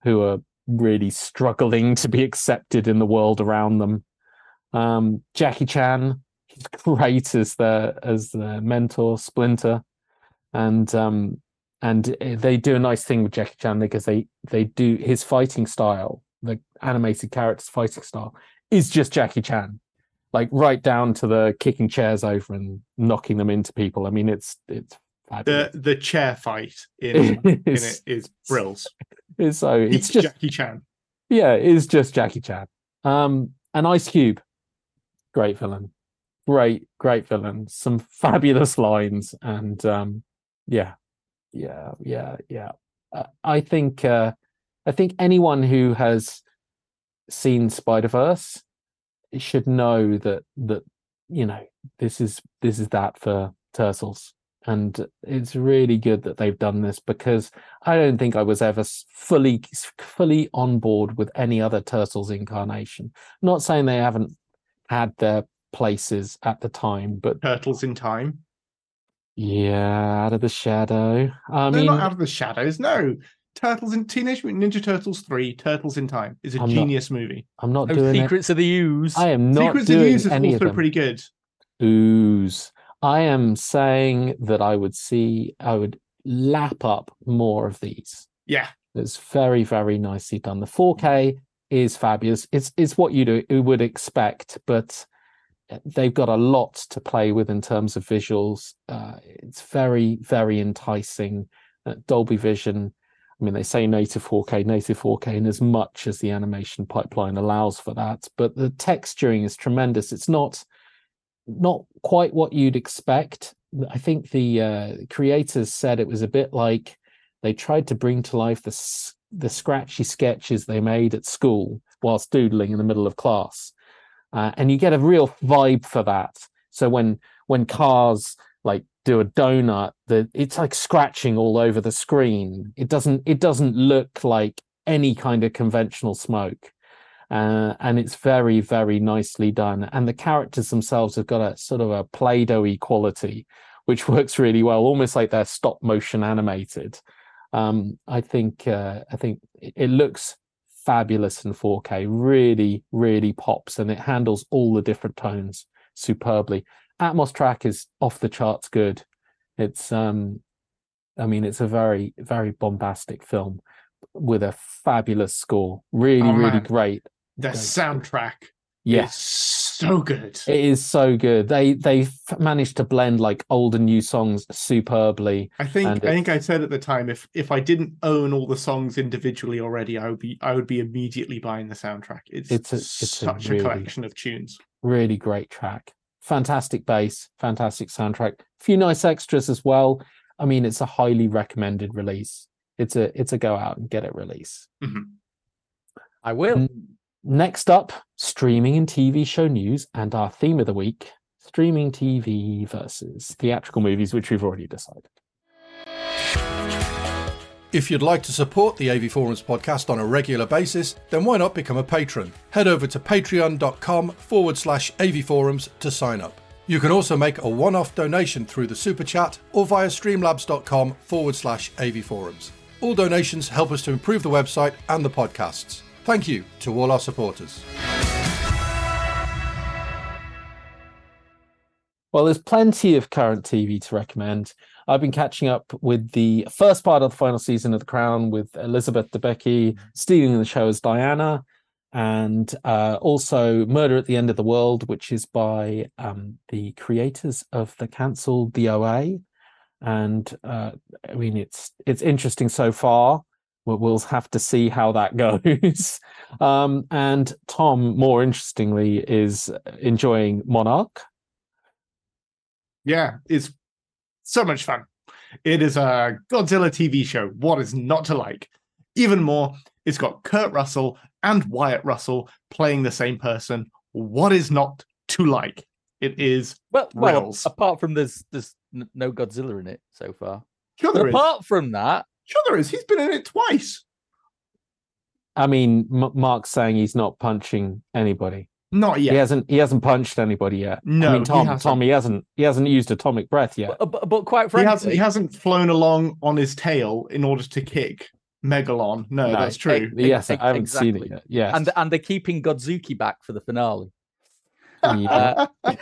who are really struggling to be accepted in the world around them. Um, Jackie Chan, he's great as the as the mentor, Splinter, and um, and eh, they do a nice thing with Jackie Chan because they they do his fighting style, the animated character's fighting style, is just Jackie Chan, like right down to the kicking chairs over and knocking them into people. I mean, it's it's fabulous. The the chair fight in, in it's, brills. it's so it's It's just Jackie Chan. yeah, it is just Jackie Chan. Um, and Ice Cube, great villain, great, great villain. Some fabulous lines, and um, yeah, yeah, yeah, yeah. Uh, I think, uh, I think anyone who has seen Spider Verse should know that that you know this is this is that for Turtles. And it's really good that they've done this because I don't think I was ever fully fully on board with any other Turtles incarnation. Not saying they haven't had their places at the time, but Turtles in Time. yeah, out of the shadow. I no, mean, not out of the shadows. No. Turtles in Teenage Mutant Ninja Turtles 3, Turtles in Time is a I'm not genius movie. I'm not Oh, doing it. Secrets of the Ooze. I am not Secrets of the doing Ooze is any of also them. pretty good. ooze. I am saying that I would see, I would lap up more of these. Yeah. It's very, very nicely done. The 4K is fabulous. It's it's what you do you would expect, but they've got a lot to play with in terms of visuals. Uh, it's very, very enticing. Uh, Dolby Vision. I mean, they say native 4K, native 4K, in as much as the animation pipeline allows for that. But the texturing is tremendous. It's not not quite what you'd expect. I think the uh, creators said it was a bit like they tried to bring to life the the scratchy sketches they made at school whilst doodling in the middle of class, uh, and you get a real vibe for that. So when when cars like do a donut, the it's like scratching all over the screen. It doesn't it doesn't look like any kind of conventional smoke uh, and it's very very nicely done. And the characters themselves have got a sort of a play-doh quality which works really well almost like they're stop motion animated. Um, i think uh, i think it it looks fabulous in 4k really really pops and it handles all the different tones superbly. Atmos track is off the charts good. It's um i mean it's a very very bombastic film with a fabulous score. Really Oh, really great The Great. soundtrack Yes, is so good. it is so good. They they f- managed to blend like old and new songs superbly. I think I think I said at the time if if I didn't own all the songs individually already, I would be I would be immediately buying the soundtrack. It's, It's a- it's such a, really- collection of tunes. Really great track. Fantastic bass, fantastic soundtrack. A few nice extras as well. I mean, it's a highly recommended release. It's a it's a go out and get it release. Mm-hmm. I will. N- Next up, streaming and TV show news and our theme of the week: streaming TV versus theatrical movies, which we've already decided. If you'd like to support the AV Forums podcast on a regular basis, then why not become a patron? Head over to patreon.com forward slash AV Forums to sign up. You can also make a one off donation through the Super Chat or via streamlabs.com forward slash AVForums. All donations help us to improve the website and the podcasts. Thank you to all our supporters. Well, there's plenty of current TV to recommend. I've been catching up with the first part of the final season of The Crown with Elizabeth Debicki stealing the show as Diana, and uh, also Murder at the End of the World, which is by um, the creators of the cancelled The OA. And uh, I mean, it's it's interesting so far. We'll, we'll have to see how that goes. um, and Tom, more interestingly, is enjoying Monarch. Yeah, it's so much fun. It is a Godzilla TV show. What is not to like? Even more, it's got Kurt Russell and Wyatt Russell playing the same person. What is not to like? It is Well, well, apart from there's there's no Godzilla in it so far. sure But there is. apart from that, Sure there is. He's been in it twice. I mean, M- Mark's saying he's not punching anybody. Not yet. He hasn't. He hasn't punched anybody yet. No, I mean, he Tom. hasn't. Tom. He hasn't. He hasn't used atomic breath yet. but, but, but quite He frankly, hasn't. He hasn't flown along on his tail in order to kick Megalon. No, No, that's true. yes, ex- I haven't seen it yet. Yes. and and they're keeping Godzooky back for the finale. Yeah.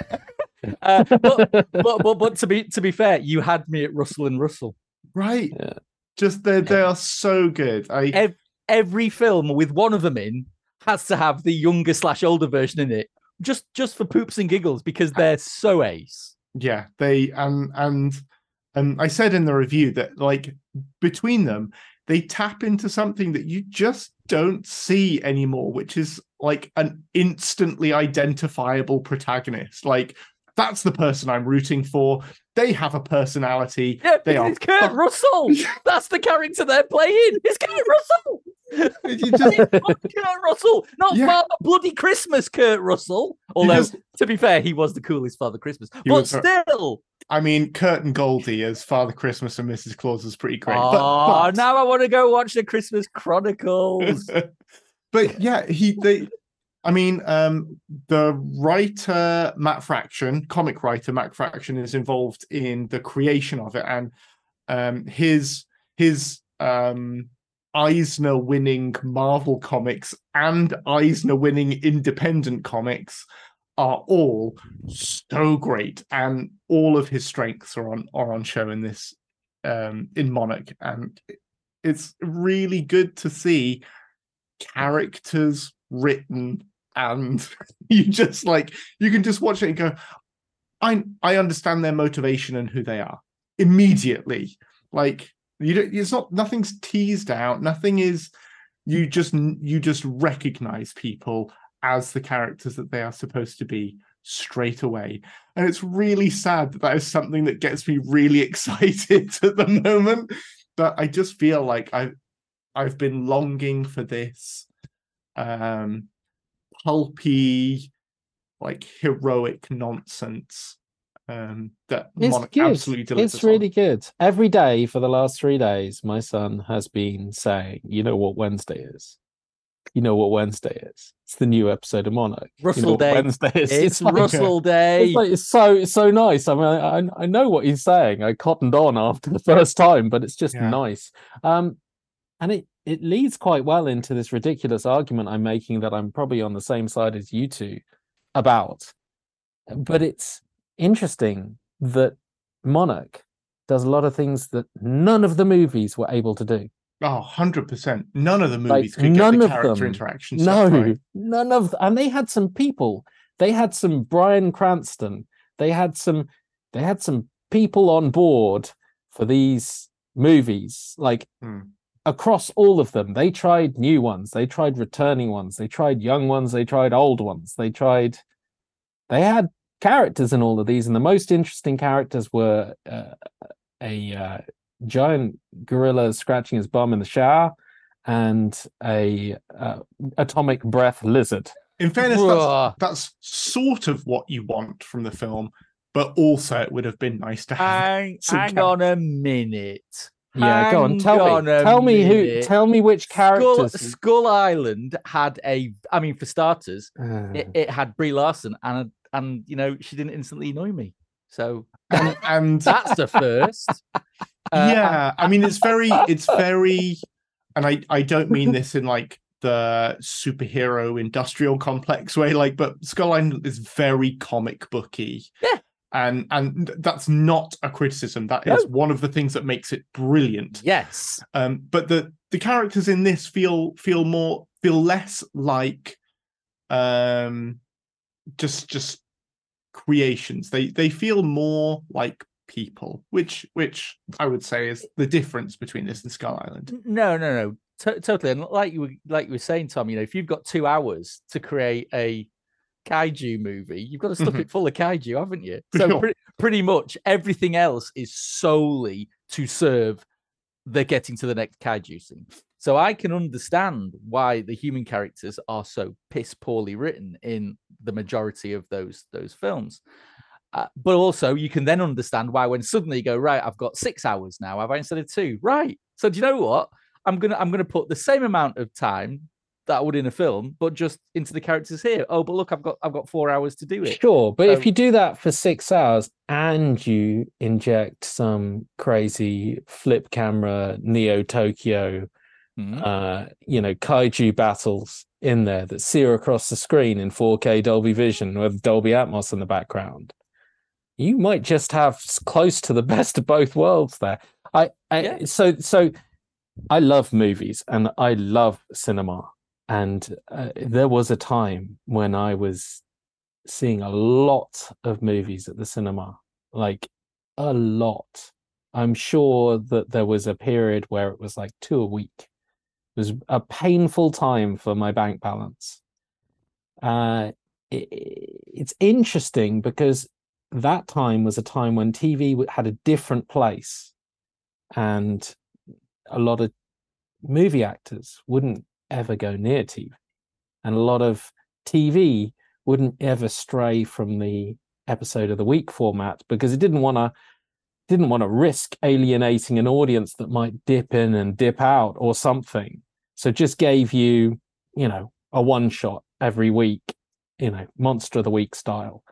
Uh, but, but but but to be to be fair, you had me at Russell and Russell. right. Yeah. Just they they are so good. I Ev- Every film with one of them in has to have the younger slash older version in it, just just for poops and giggles because they're so ace. yeah they and and and i said in the review that like between them they tap into something that you just don't see anymore which is like an instantly identifiable protagonist like that's the person i'm rooting for they have a personality Yeah, They are Kurt fuck- Russell. That's the character they're playing. It's Kurt Russell. you just Kurt Russell, not Yeah. Father Bloody Christmas. Kurt Russell. Although, just- to be fair, he was the coolest Father Christmas. He but was still, i mean kurt and goldie as father christmas and mrs claus is pretty great oh, but, but now I want to go watch the Christmas Chronicles. but yeah, he they I mean, um the writer Matt Fraction, comic writer Matt Fraction is involved in the creation of it and um his his um Eisner winning Marvel comics and Eisner winning independent comics are all so great and all of his strengths are on are on show in this um in Monarch. And it's really good to see characters written and you just like you can just watch it and go i i understand their motivation and who they are immediately. Like you don't it's not nothing's teased out. Nothing is you just you just recognize people as the characters that they are supposed to be straight away. And it's really sad that that is something that gets me really excited at the moment. But i just feel like i I've been longing for this um pulpy, like heroic nonsense um that It's Monarch good. absolutely delivers. It's on. really good. Every day for the last three days, my son has been saying, "You know what Wednesday is? You know what Wednesday is? It's the new episode of Monarch. you know Russell what Day. Wednesday is. It's like- Russell Day. It's like it's so it's so nice. I mean, I I- I know what he's saying. I cottoned on after the first time, but it's just Yeah. nice. Um, and it it leads quite well into this ridiculous argument I'm making that I'm probably on the same side as you two about. But it's interesting that Monarch does a lot of things that none of the movies were able to do. Oh, 100%. None of the Like, movies could none get the character them. interaction No, right. none of, and they had some people. They had some Bryan Cranston. They had some. They had some people on board for these movies, like Hmm. Across all of them. They tried new ones. They tried returning ones. They tried young ones. They tried old ones. They tried. They had characters in all of these, and the most interesting characters were uh, a uh, giant gorilla scratching his bum in the shower and a uh, atomic breath lizard. In fairness, that's, that's sort of what you want from the film, but also it would have been nice to have. Hang, hang on a minute. Yeah, go on. Tell on me. a Tell me who. Tell me which Skull. Skull Island had a. I mean, for starters, Uh, it, it had Brie Larson and and you know she didn't instantly annoy me. So and, and that's the first. Uh, yeah, I mean it's very it's very and I I don't mean this in like the superhero industrial complex way like but Skull Island is very comic booky. Yeah. And and that's not a criticism. That is No. one of the things that makes it brilliant. Yes. Um, but the the characters in this feel feel more feel less like um just just creations. They they feel more like people, which which I would say is the difference between this and Skull Island. No, no, no. To- totally. And like you were like you were saying, Tom, you know, if you've got two hours to create a kaiju movie, you've got to stuff Mhm. it full of kaiju, haven't you? So pre- pretty much everything else is solely to serve the getting to the next kaiju scene. So I can understand why the human characters are so piss poorly written in the majority of those those films. Uh, but also, you can then understand why when suddenly you go right, I've got six hours now, have I instead of two? Right. So do you know what? I'm gonna I'm gonna put the same amount of time that I would in a film, but just into the characters here. Oh, but look, I've got I've got four hours to do it. Sure, but if you do that for six hours and you inject some crazy flip camera Neo Tokyo, Mhm. uh, you know, kaiju battles in there that sear across the screen in 4K Dolby Vision with Dolby Atmos in the background, you might just have close to the best of both worlds there. I, I Yeah. so so I love movies and I love cinema. And uh, there was a time when I was seeing a lot of movies at the cinema, like a lot. I'm sure that there was a period where it was like two a week. It was a painful time for my bank balance. Uh, i- i- it's interesting because that time was a time when TV had a different place, and a lot of movie actors wouldn't ever go near TV, and a lot of TV wouldn't ever stray from the episode of the week format because it didn't want to didn't want to risk alienating an audience that might dip in and dip out or something. So just gave you you know a one shot every week you know monster of the week style.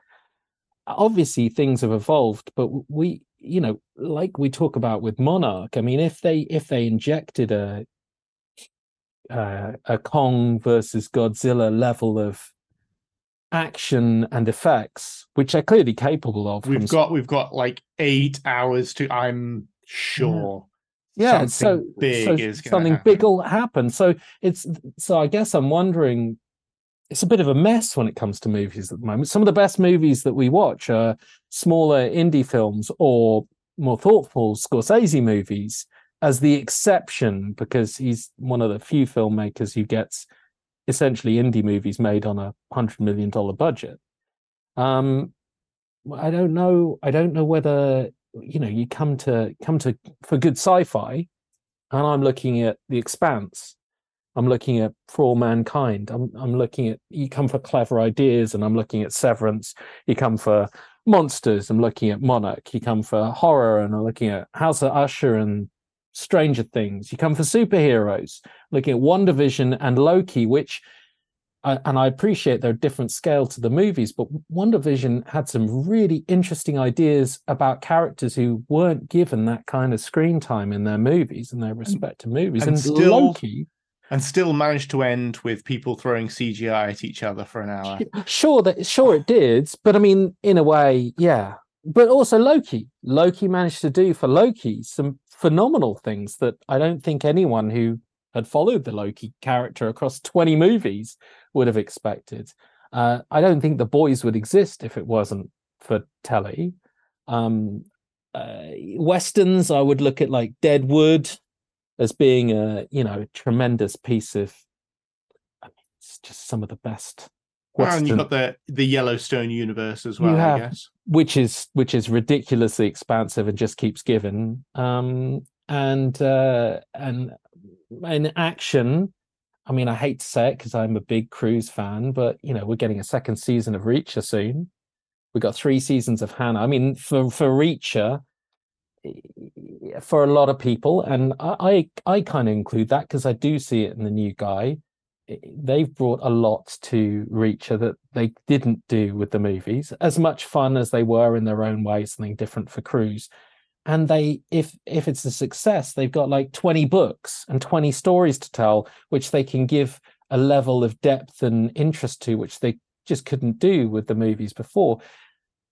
Obviously things have evolved but we you know like we talk about with monarch i mean if they if they injected a uh, a kong versus godzilla level of action and effects which they're clearly capable of We've got we've got like eight hours to. I'm sure. yeah something so big so is something happen. big will happen so it's so i guess i'm wondering it's a bit of a mess when it comes to movies at the moment some of the best movies that we watch are smaller indie films or more thoughtful scorsese movies as the exception because he's one of the few filmmakers who gets essentially indie movies made on a hundred million dollar budget. Um i don't know i don't know whether you know you come to come to for good sci-fi and i'm looking at the expanse. I'm looking at for all mankind. I'm i'm looking at you come for clever ideas and i'm looking at severance. You come for monsters. I'm looking at monarch. You come for horror and i'm looking at house of usher and stranger things you come for superheroes looking at one division and loki which and I appreciate they're different scale to the movies, but WandaVision had some really interesting ideas about characters who weren't given that kind of screen time in their movies and their mm. respective movies. and And, still- Loki, And still managed to end with people throwing CGI at each other for an hour. sure that sure it did, but I mean, in a way, yeah. But also Loki. Loki managed to do for Loki some phenomenal things that I don't think anyone who had followed the Loki character across 20 movies would have expected. Uh, I don't think the boys would exist if it wasn't for telly. Um, uh, westerns, I would look at like Deadwood as being a you know tremendous piece of. I mean, it's just some of the best. Well, and you've got the the Yellowstone universe as well, have- I guess. which is which is ridiculously expansive and just keeps giving. Um and uh and in action i mean i hate to say it because i'm a big cruise fan but you know we're getting a second season of reacher soon. We've got three seasons of Hanna. I mean for for reacher for a lot of people and i i, I kind of include that because i do see it in the new guy they've brought a lot to Reacher that they didn't do with the movies. As much fun as they were in their own way, something different for Cruise. And they, if if it's a success, they've got like 20 books and 20 stories to tell, which they can give a level of depth and interest to, which they just couldn't do with the movies before.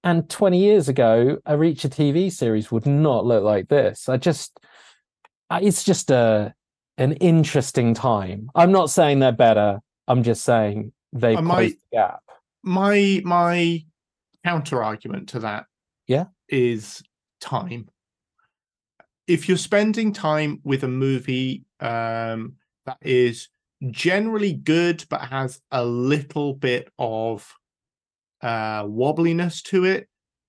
And 20 years ago, a Reacher TV series would not look like this. I just, it's just a an interesting time. I'm not saying they're better. I'm just saying they closed my, the gap. My my counter argument to that, yeah, is time. If you're spending time with a movie um, that is generally good but has a little bit of uh, wobbliness to it,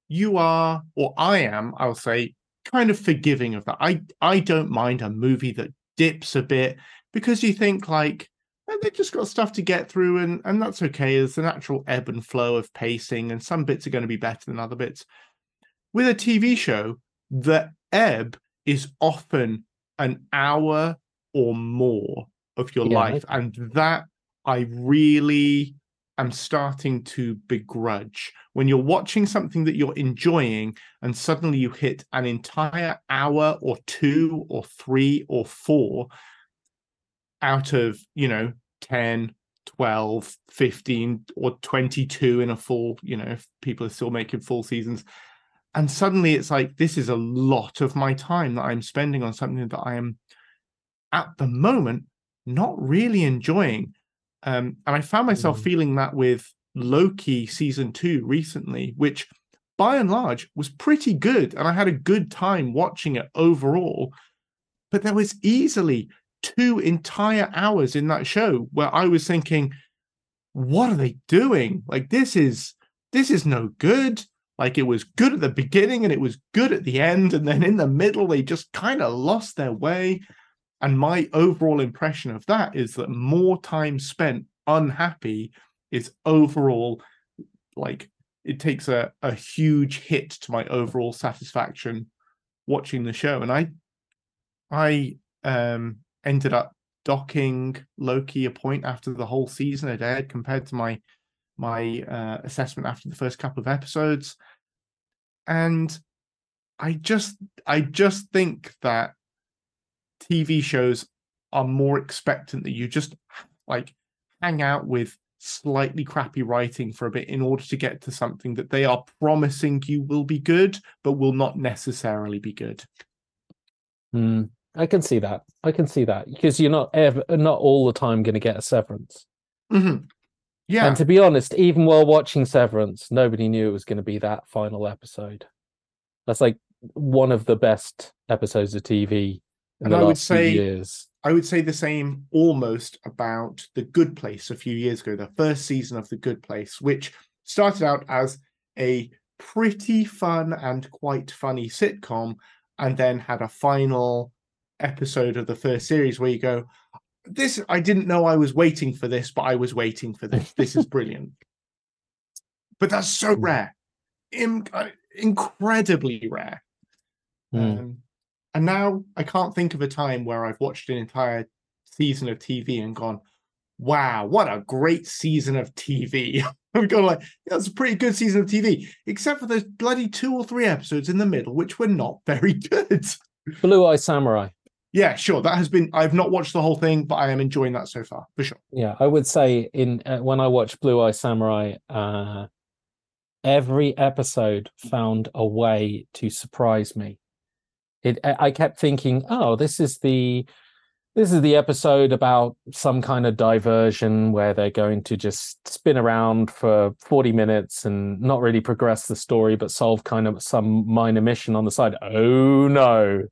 you are, or I am, I'll say, kind of forgiving of that. I I don't mind a movie that dips a bit because you think like and they've just got stuff to get through and and that's okay. There's the natural ebb and flow of pacing and some bits are going to be better than other bits. With a tv show the ebb is often an hour or more of your Yeah, life and that i really am starting to begrudge. When you're watching something that you're enjoying and suddenly you hit an entire hour or two or three or four out of you know 10 12 15 or 22 in a full you know if people are still making full seasons and suddenly it's like this is a lot of my time that i'm spending on something that i am at the moment not really enjoying um, and i found myself Mm. feeling that with loki season 2 recently which by and large was pretty good and i had a good time watching it overall but there was easily two entire hours in that show where I was thinking, what are they doing? Like this is this is no good. Like it was good at the beginning and it was good at the end, and then in the middle they just kind of lost their way. And my overall impression of that is that more time spent unhappy is overall like it takes a, a huge hit to my overall satisfaction watching the show. And I I um ended up docking Loki a point after the whole season had aired compared to my my uh, assessment after the first couple of episodes and i just i just think that tv shows are more expectant that you just like hang out with slightly crappy writing for a bit in order to get to something that they are promising you will be good but will not necessarily be good Mm, I can see that. I can see that because you're not ever, not all the time going to get a severance. Mhm. yeah And to be honest, even while watching Severance, nobody knew it was going to be that final episode. That's like one of the best episodes of TV And I would say- years. I would say the same almost about The Good Place a few years ago, the first season of The Good Place, which started out as a pretty fun and quite funny sitcom, and then had a final episode of the first series where you go, This, I didn't know I was waiting for this, but I was waiting for this. This is brilliant. but that's so rare, Im- uh, incredibly rare. Mm. Um, and now I can't think of a time where I've watched an entire season of TV and gone, wow, what a great season of TV. I've gone like, it's a pretty good season of TV, except for those bloody two or three episodes in the middle, which were not very good. Blue Eye Samurai. yeah, sure. That has been, I've not watched the whole thing, but I am enjoying that so far, for sure. Yeah, I would say in uh, when I watched Blue Eye Samurai, uh, every episode found a way to surprise me. It, I kept thinking, oh, this is the this is the episode about some kind of diversion where they're going to just spin around for 40 minutes and not really progress the story, but solve kind of some minor mission on the side. Oh no.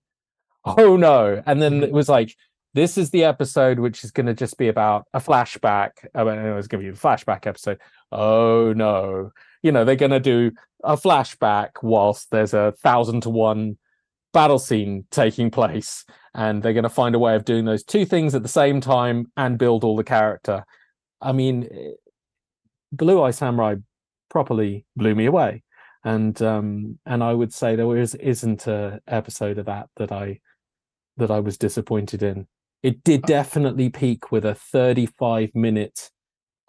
Oh no. And then it was like, this is the episode which is going to just be about a flashback. I mean, it was going to be a flashback episode. Oh no. You know, they're going to do a flashback whilst there's a thousand to one battle scene taking place and they're going to find a way of doing those two things at the same time and build all the character. I mean eh, blue eye samurai properly blew me away and um and i would say there is isn't a episode of that that i that i was disappointed in. It did definitely peak with a 35 minute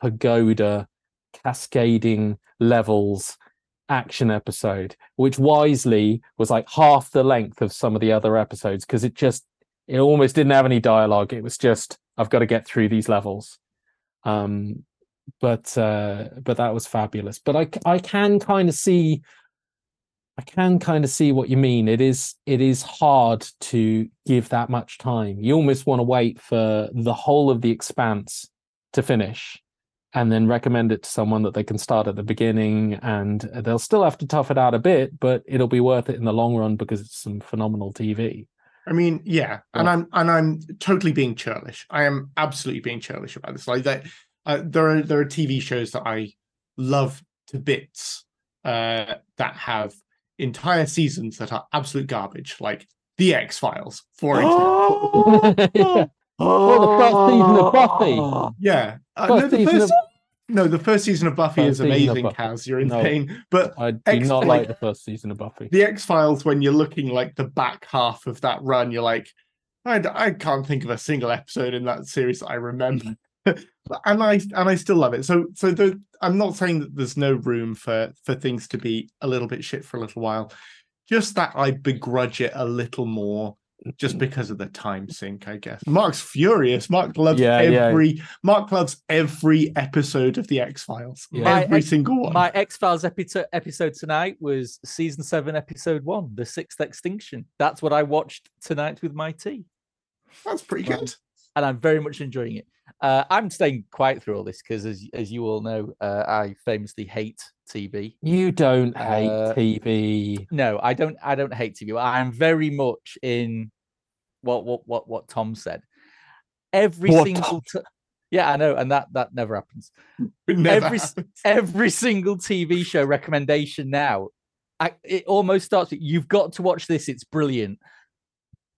pagoda cascading levels action episode, which wisely was like half the length of some of the other episodes because it just it almost didn't have any dialogue. It was just I've got to get through these levels. Um, but uh, but that was fabulous. But I I can kind of see I can kind of see what you mean. It is it is hard to give that much time. You almost want to wait for the whole of the expanse to finish and then recommend it to someone that they can start at the beginning and they'll still have to tough it out a bit, but it'll be worth it in the long run because it's some phenomenal TV. I mean, yeah, and I'm and I'm totally being churlish. I am absolutely being churlish about this. Like that, uh, there are there are TV shows that I love to bits uh, that have entire seasons that are absolute garbage, like The X Files, for example. yeah. Oh, the first season of Buffy. yeah, uh, First no, the season first, of- no, the first season of Buffy First is amazing, Buffy. Cas. You're No. insane, but I do X- not like- like the first season of Buffy. the X Files, when you're looking like the back half of that run, you're like, I, I can't think of a single episode in that series that I remember, mm-hmm. and I and I still love it. So so the, I'm not saying that there's no room for for things to be a little bit shit for a little while, just that I begrudge it a little more. Just because of the time sink, I guess. Mark's furious. Mark loves Yeah, yeah. every Mark loves every episode of the X Files. Yeah. Every My- single one. My X Files episode episode tonight was season seven, episode one, the sixth extinction. That's what I watched tonight with my tea, That's pretty good. and I'm very much enjoying it. Uh, I'm staying quiet through all this because, as as you all know, uh, I famously hate TV. You don't hate Uh, TV. No, I don't. I don't hate TV. I'm very much in what what what what Tom said. Every What single t- yeah, I know, and that that never happens. Never Every happens. every single TV show recommendation now, I, it almost starts with you've got to watch this. It's brilliant.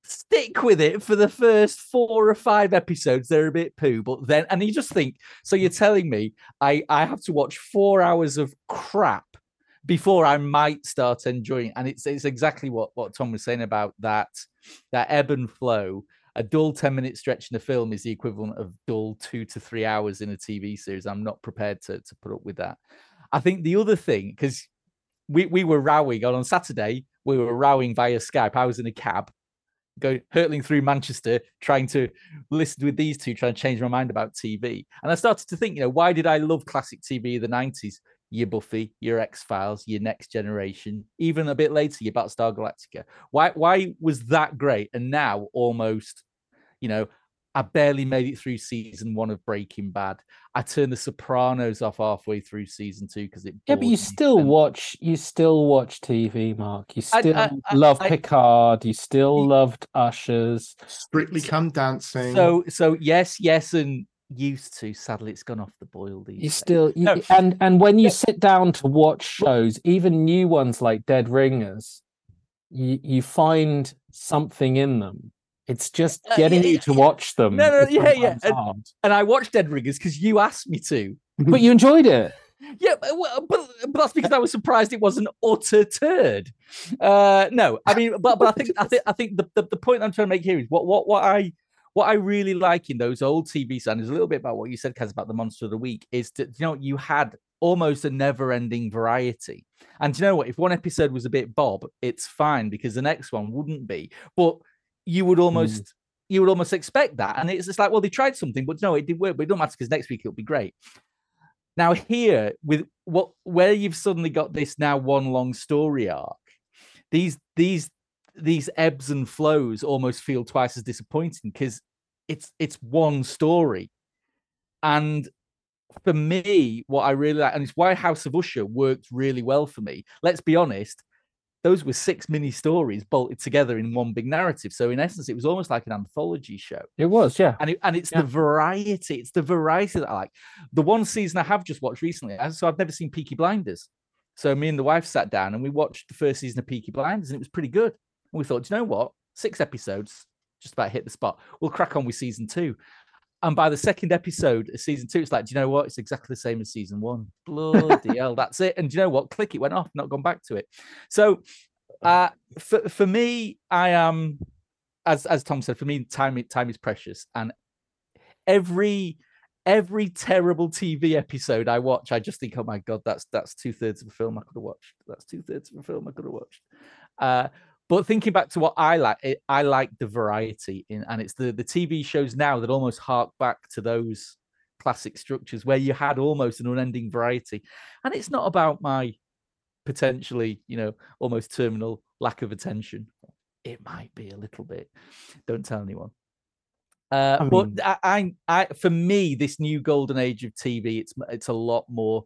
Stick with it for the first four or five episodes. They're a bit poo, but then and you just think so. You're telling me I I have to watch four hours of crap before I might start enjoying. And it's it's exactly what what Tom was saying about that that ebb and flow. A dull 10 minute stretch in a film is the equivalent of dull two to three hours in a TV series. I'm not prepared to, to put up with that. I think the other thing, because we, we were rowing on, on Saturday, we were rowing via Skype. I was in a cab go hurtling through Manchester, trying to listen with these two, trying to change my mind about TV. And I started to think, you know, why did I love classic TV of the 90s? Your Buffy, your X Files, your Next Generation, even a bit later, your Battlestar Galactica. Why why was that great? And now almost, you know, I barely made it through season one of Breaking Bad. I turned The Sopranos off halfway through season two because it. Yeah, but you me still and- watch. You still watch TV, Mark. You still I- I- love I- Picard. You still Ye- loved Ushers. Strictly Come Dancing. So so yes yes and used to. Sadly, it's gone off the boil. These You days. still you, No. and and when you sit down to watch shows, even new ones like Dead Ringers, you you find something in them. It's just Uh, getting yeah, you to yeah. watch them. No, no, yeah, yeah, and- and I watched Dead Ringers because you asked me to. But you enjoyed it. Yeah, but, well, but, but that's because I was surprised it was an utter turd. Uh, no, I mean, but but I think I think I think the, the, the point I'm trying to make here is what what what I what I really like in those old TV is a little bit about what you said, Cas, about the monster of the week. Is that you know you had almost a never-ending variety, and you know what? If one episode was a bit bob, it's fine because the next one wouldn't be. But you would almost mm. you would almost expect that, and it's just like, well, they tried something, but no, it didn't work. But it don't matter because next week it'll be great. Now here with what where you've suddenly got this now one long story arc, these these these ebbs and flows almost feel twice as disappointing because it's it's one story. And for me, what I really like, and it's why House of Usher worked really well for me. Let's be honest, those were six mini stories bolted together in one big narrative. So in essence, it was almost like an anthology show It was, yeah. and it, and it's Yeah. the variety. It's the variety that I like. The one season I have just watched recently, so I've never seen Peaky Blinders. So me and the wife sat down and we watched the first season of Peaky Blinders, and it was pretty good. And we thought, "Do you know what? Six episodes, just about hit the spot. We'll crack on with season two. And by the second episode of season two, it's like, do you know what? It's exactly the same as season one. Bloody hell, that's it. And do you know what? Click, it went off, not gone back to it. So uh for, for me, I am as as Tom said, for me, time time is precious, and every every terrible TV episode I watch, I just think, oh my god, that's that's two thirds of a film I could have watched. That's two thirds of a film I could have watched. Uh, but thinking back to what I like, it, I like the variety in, and it's the the TV shows now that almost hark back to those classic structures where you had almost an unending variety, and it's not about my potentially, you know, almost terminal lack of attention. It might be a little bit. Don't tell anyone. Uh, I mean- but I, I, I, for me, this new golden age of TV, it's it's a lot more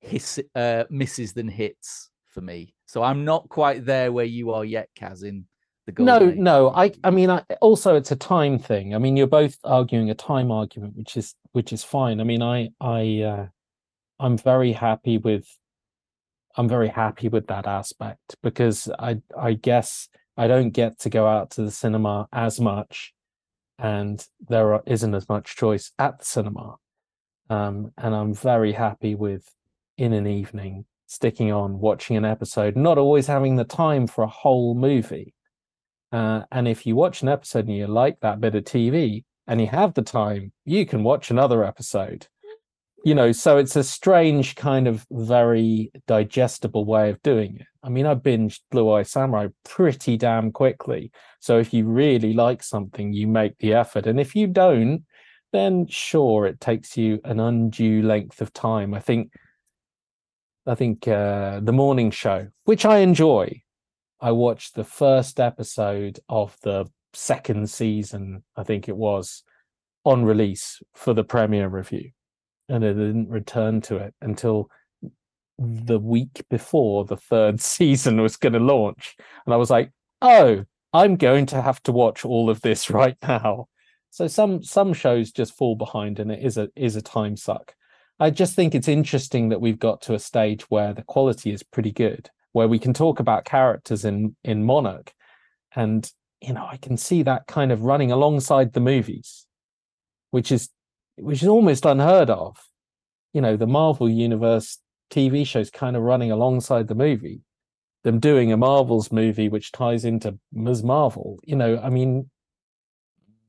hiss, uh, misses than hits for me. So I'm not quite there where you are yet, Cas. In the golden no age. no i i mean I, also it's a time thing i mean you're both arguing a time argument which is which is fine i mean i i uh, i'm very happy with i'm very happy with that aspect because i i guess i don't get to go out to the cinema as much and there are, isn't as much choice at the cinema um and i'm very happy with in an evening sticking on watching an episode not always having the time for a whole movie uh, and if you watch an episode and you like that bit of TV and you have the time, you can watch another episode. You know, so it's a strange kind of very digestible way of doing it. I mean, I binged Blue Eye Samurai pretty damn quickly. So if you really like something, you make the effort. And if you don't, then sure, it takes you an undue length of time. I think, I think uh, the morning show, which I enjoy, I watched the first episode of the second season, I think it was, on release for the premiere review. And I didn't return to it until the week before the third season was going to launch. And I was like, oh, I'm going to have to watch all of this right now. So some some shows just fall behind and it is a is a time suck. I just think it's interesting that we've got to a stage where the quality is pretty good where we can talk about characters in in Monarch, and you know I can see that kind of running alongside the movies, which is which is almost unheard of. You know, the Marvel universe TV shows kind of running alongside the movie, them doing a Marvels movie which ties into Ms. Marvel. You know, I mean,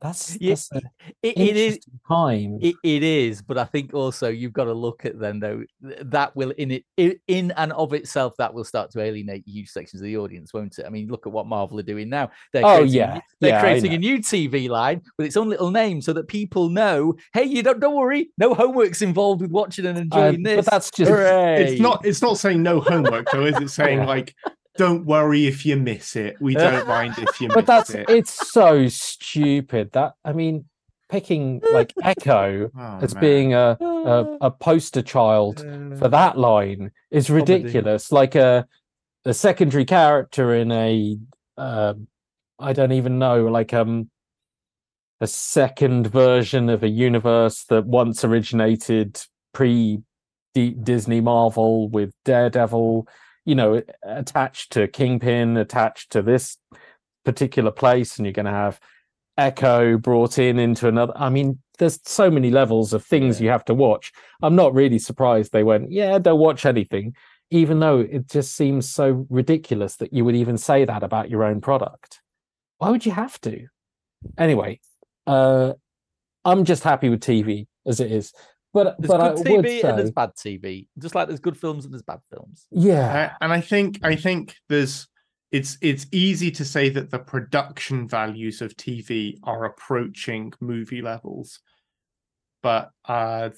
that's, Yeah, that's an It, it is. time. It, it is, but I think also you've got to look at them though. That will in it i- in and of itself that will start to alienate huge sections of the audience, won't it? I mean, look at what Marvel are doing now. They're Oh, creating a yeah. new- they're Yeah, creating a new TV line with its own little name so that people know, hey, you don't don't worry, no homework's involved with watching and Uh, enjoying this. but that's just Hooray. It's not. It's not saying no homework though, is it? Saying Yeah. like, don't worry if you miss it. We don't mind if you miss it. but that's it. it's so stupid that i mean picking like echo Oh, as man. being a, a a poster child for that line is Comedy. ridiculous like a a secondary character in a uh, i don't even know like um a second version of a universe that once originated pre disney marvel with daredevil you know attached to kingpin attached to this particular place and you're going to have echo brought in into another i mean there's so many levels of things Yeah. you have to watch. I'm not really surprised they went yeah don't watch anything even though it just seems so ridiculous that you would even say that about your own product. Why would you have to? Anyway uh i'm just happy with tv as it is but There's but i good would TV and there's bad TV, just like there's good films and there's bad films. yeah Uh, and I think I think there's it's it's easy to say that the production values of TV are approaching movie levels, but uh,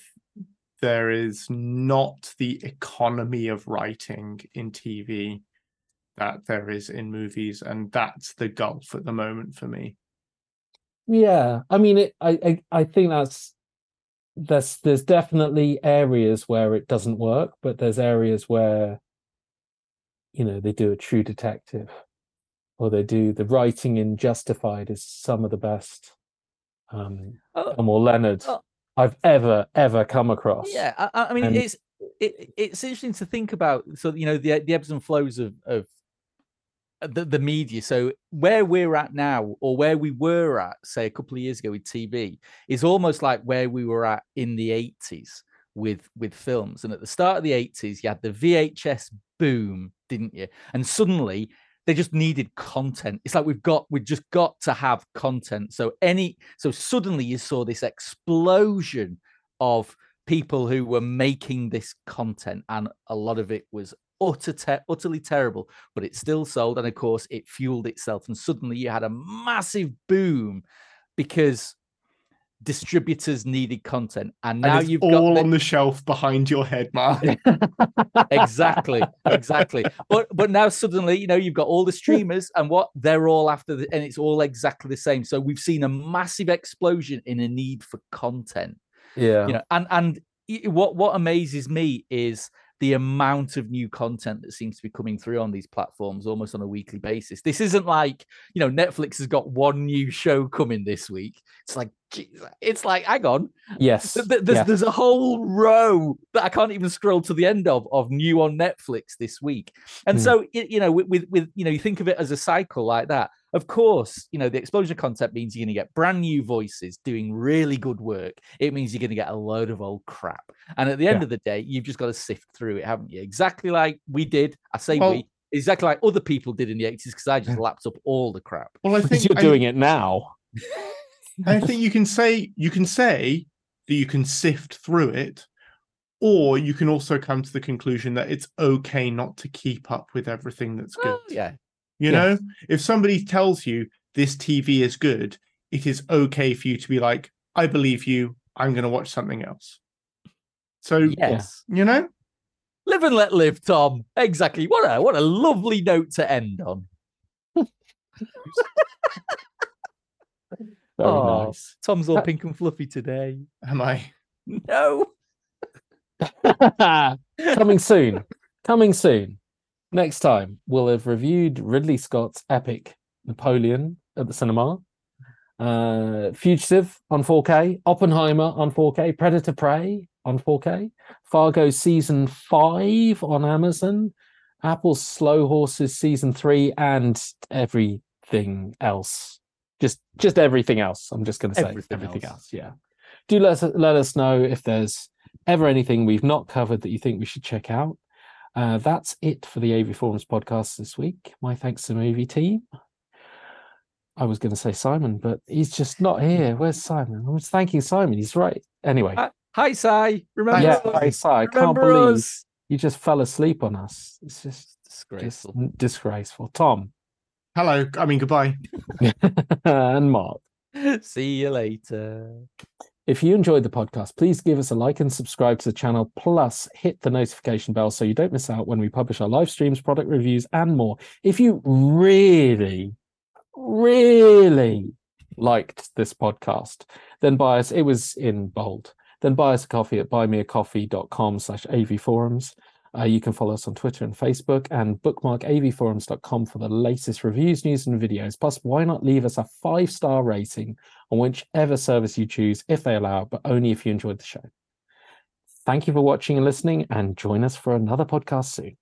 there is not the economy of writing in TV that there is in movies, and that's the gulf at the moment for me. Yeah, I mean, it, I, I I think that's there's there's definitely areas where it doesn't work, but there's areas where you know they do a True Detective, or they do the writing in Justified is some of the best um Oh, Leonard oh. I've ever ever come across. Yeah, I, I mean, And- it's it, it's interesting to think about. So you know the the ebbs and flows of of Uh, the, the media. So where we're at now, or where we were at, say a couple of years ago with TV, is almost like where we were at in the eighties with with films. And at the start of the eighties, you had the VHS boom, didn't you? And suddenly. they just needed content. It's like we've got we've just got to have content. So any so suddenly you saw this explosion of people who were making this content, and a lot of it was utter te- utterly terrible, but it still sold, and of course it fueled itself, and suddenly you had a massive boom because distributors needed content and now and you've all got on the shelf behind your head, Mark. exactly exactly but but now suddenly you know you've got all the streamers and what they're all after the, and it's all exactly the same so we've seen a massive explosion in a need for content yeah. you know and and what what amazes me is the amount of new content that seems to be coming through on these platforms almost on a weekly basis this isn't like you know netflix has got one new show coming this week it's like geez, it's like hang on yes. Th- th- There's, yeah. there's a whole row that I can't even scroll to the end of of new on Netflix this week, and Mm. so you know, with, with with you know, you think of it as a cycle like that. Of course, you know, the exposure of content means you're going to get brand new voices doing really good work. It means you're going to get a load of old crap, and at the end Yeah. of the day, you've just got to sift through it, haven't you? Exactly like we did. I say Well- we. Exactly like other people did in the 80s because I just lapped up all the crap. Well, I Because think you're I- doing it now. I think you can say you can say that you can sift through it, or you can also come to the conclusion that it's okay not to keep up with everything that's good. Well, yeah. You Yeah. know, if somebody tells you this TV is good, it is okay for you to be like, I believe you, I'm going to watch something else. So, Yes. you know, Live and let live, Tom. Exactly. What a what a lovely note to end on. Very Oh. nice. Tom's all uh, pink and fluffy today. am I? No. Coming soon. Coming soon. Next time, we'll have reviewed Ridley Scott's epic Napoleon at the cinema, uh, Fugitive on 4K, Oppenheimer on 4K, Predator Prey on 4K, Fargo season five on Amazon, Apple's Slow Horses season three, and everything else. Just, just everything else. I'm just going to say Everything everything, else. else. Yeah. Do let us, let us know if there's ever anything we've not covered that you think we should check out. Uh, that's it for the AV Forums podcast this week. My thanks to the movie team. I was going to say Simon, but he's just not here. Where's Simon? I was thanking Simon. He's right. Anyway, Hi, hi Si. Remember yeah, us? I, Si, I can't believe us? you just fell asleep on us. It's just, just Disgraceful. n- disgraceful. Tom Hello. I mean, goodbye. and Mark. See you later. If you enjoyed the podcast, please give us a like and subscribe to the channel. Plus, hit the notification bell so you don't miss out when we publish our live streams, product reviews, and more. If you really, really liked this podcast, then buy us, it was in bold, then buy us a coffee at buymeacoffee.com slash avforums. Uh, you can follow us on Twitter and Facebook and bookmark avforums.com for the latest reviews, news, and videos. Plus, why not leave us a five star rating on whichever service you choose if they allow, but only if you enjoyed the show. Thank you for watching and listening, and join us for another podcast soon.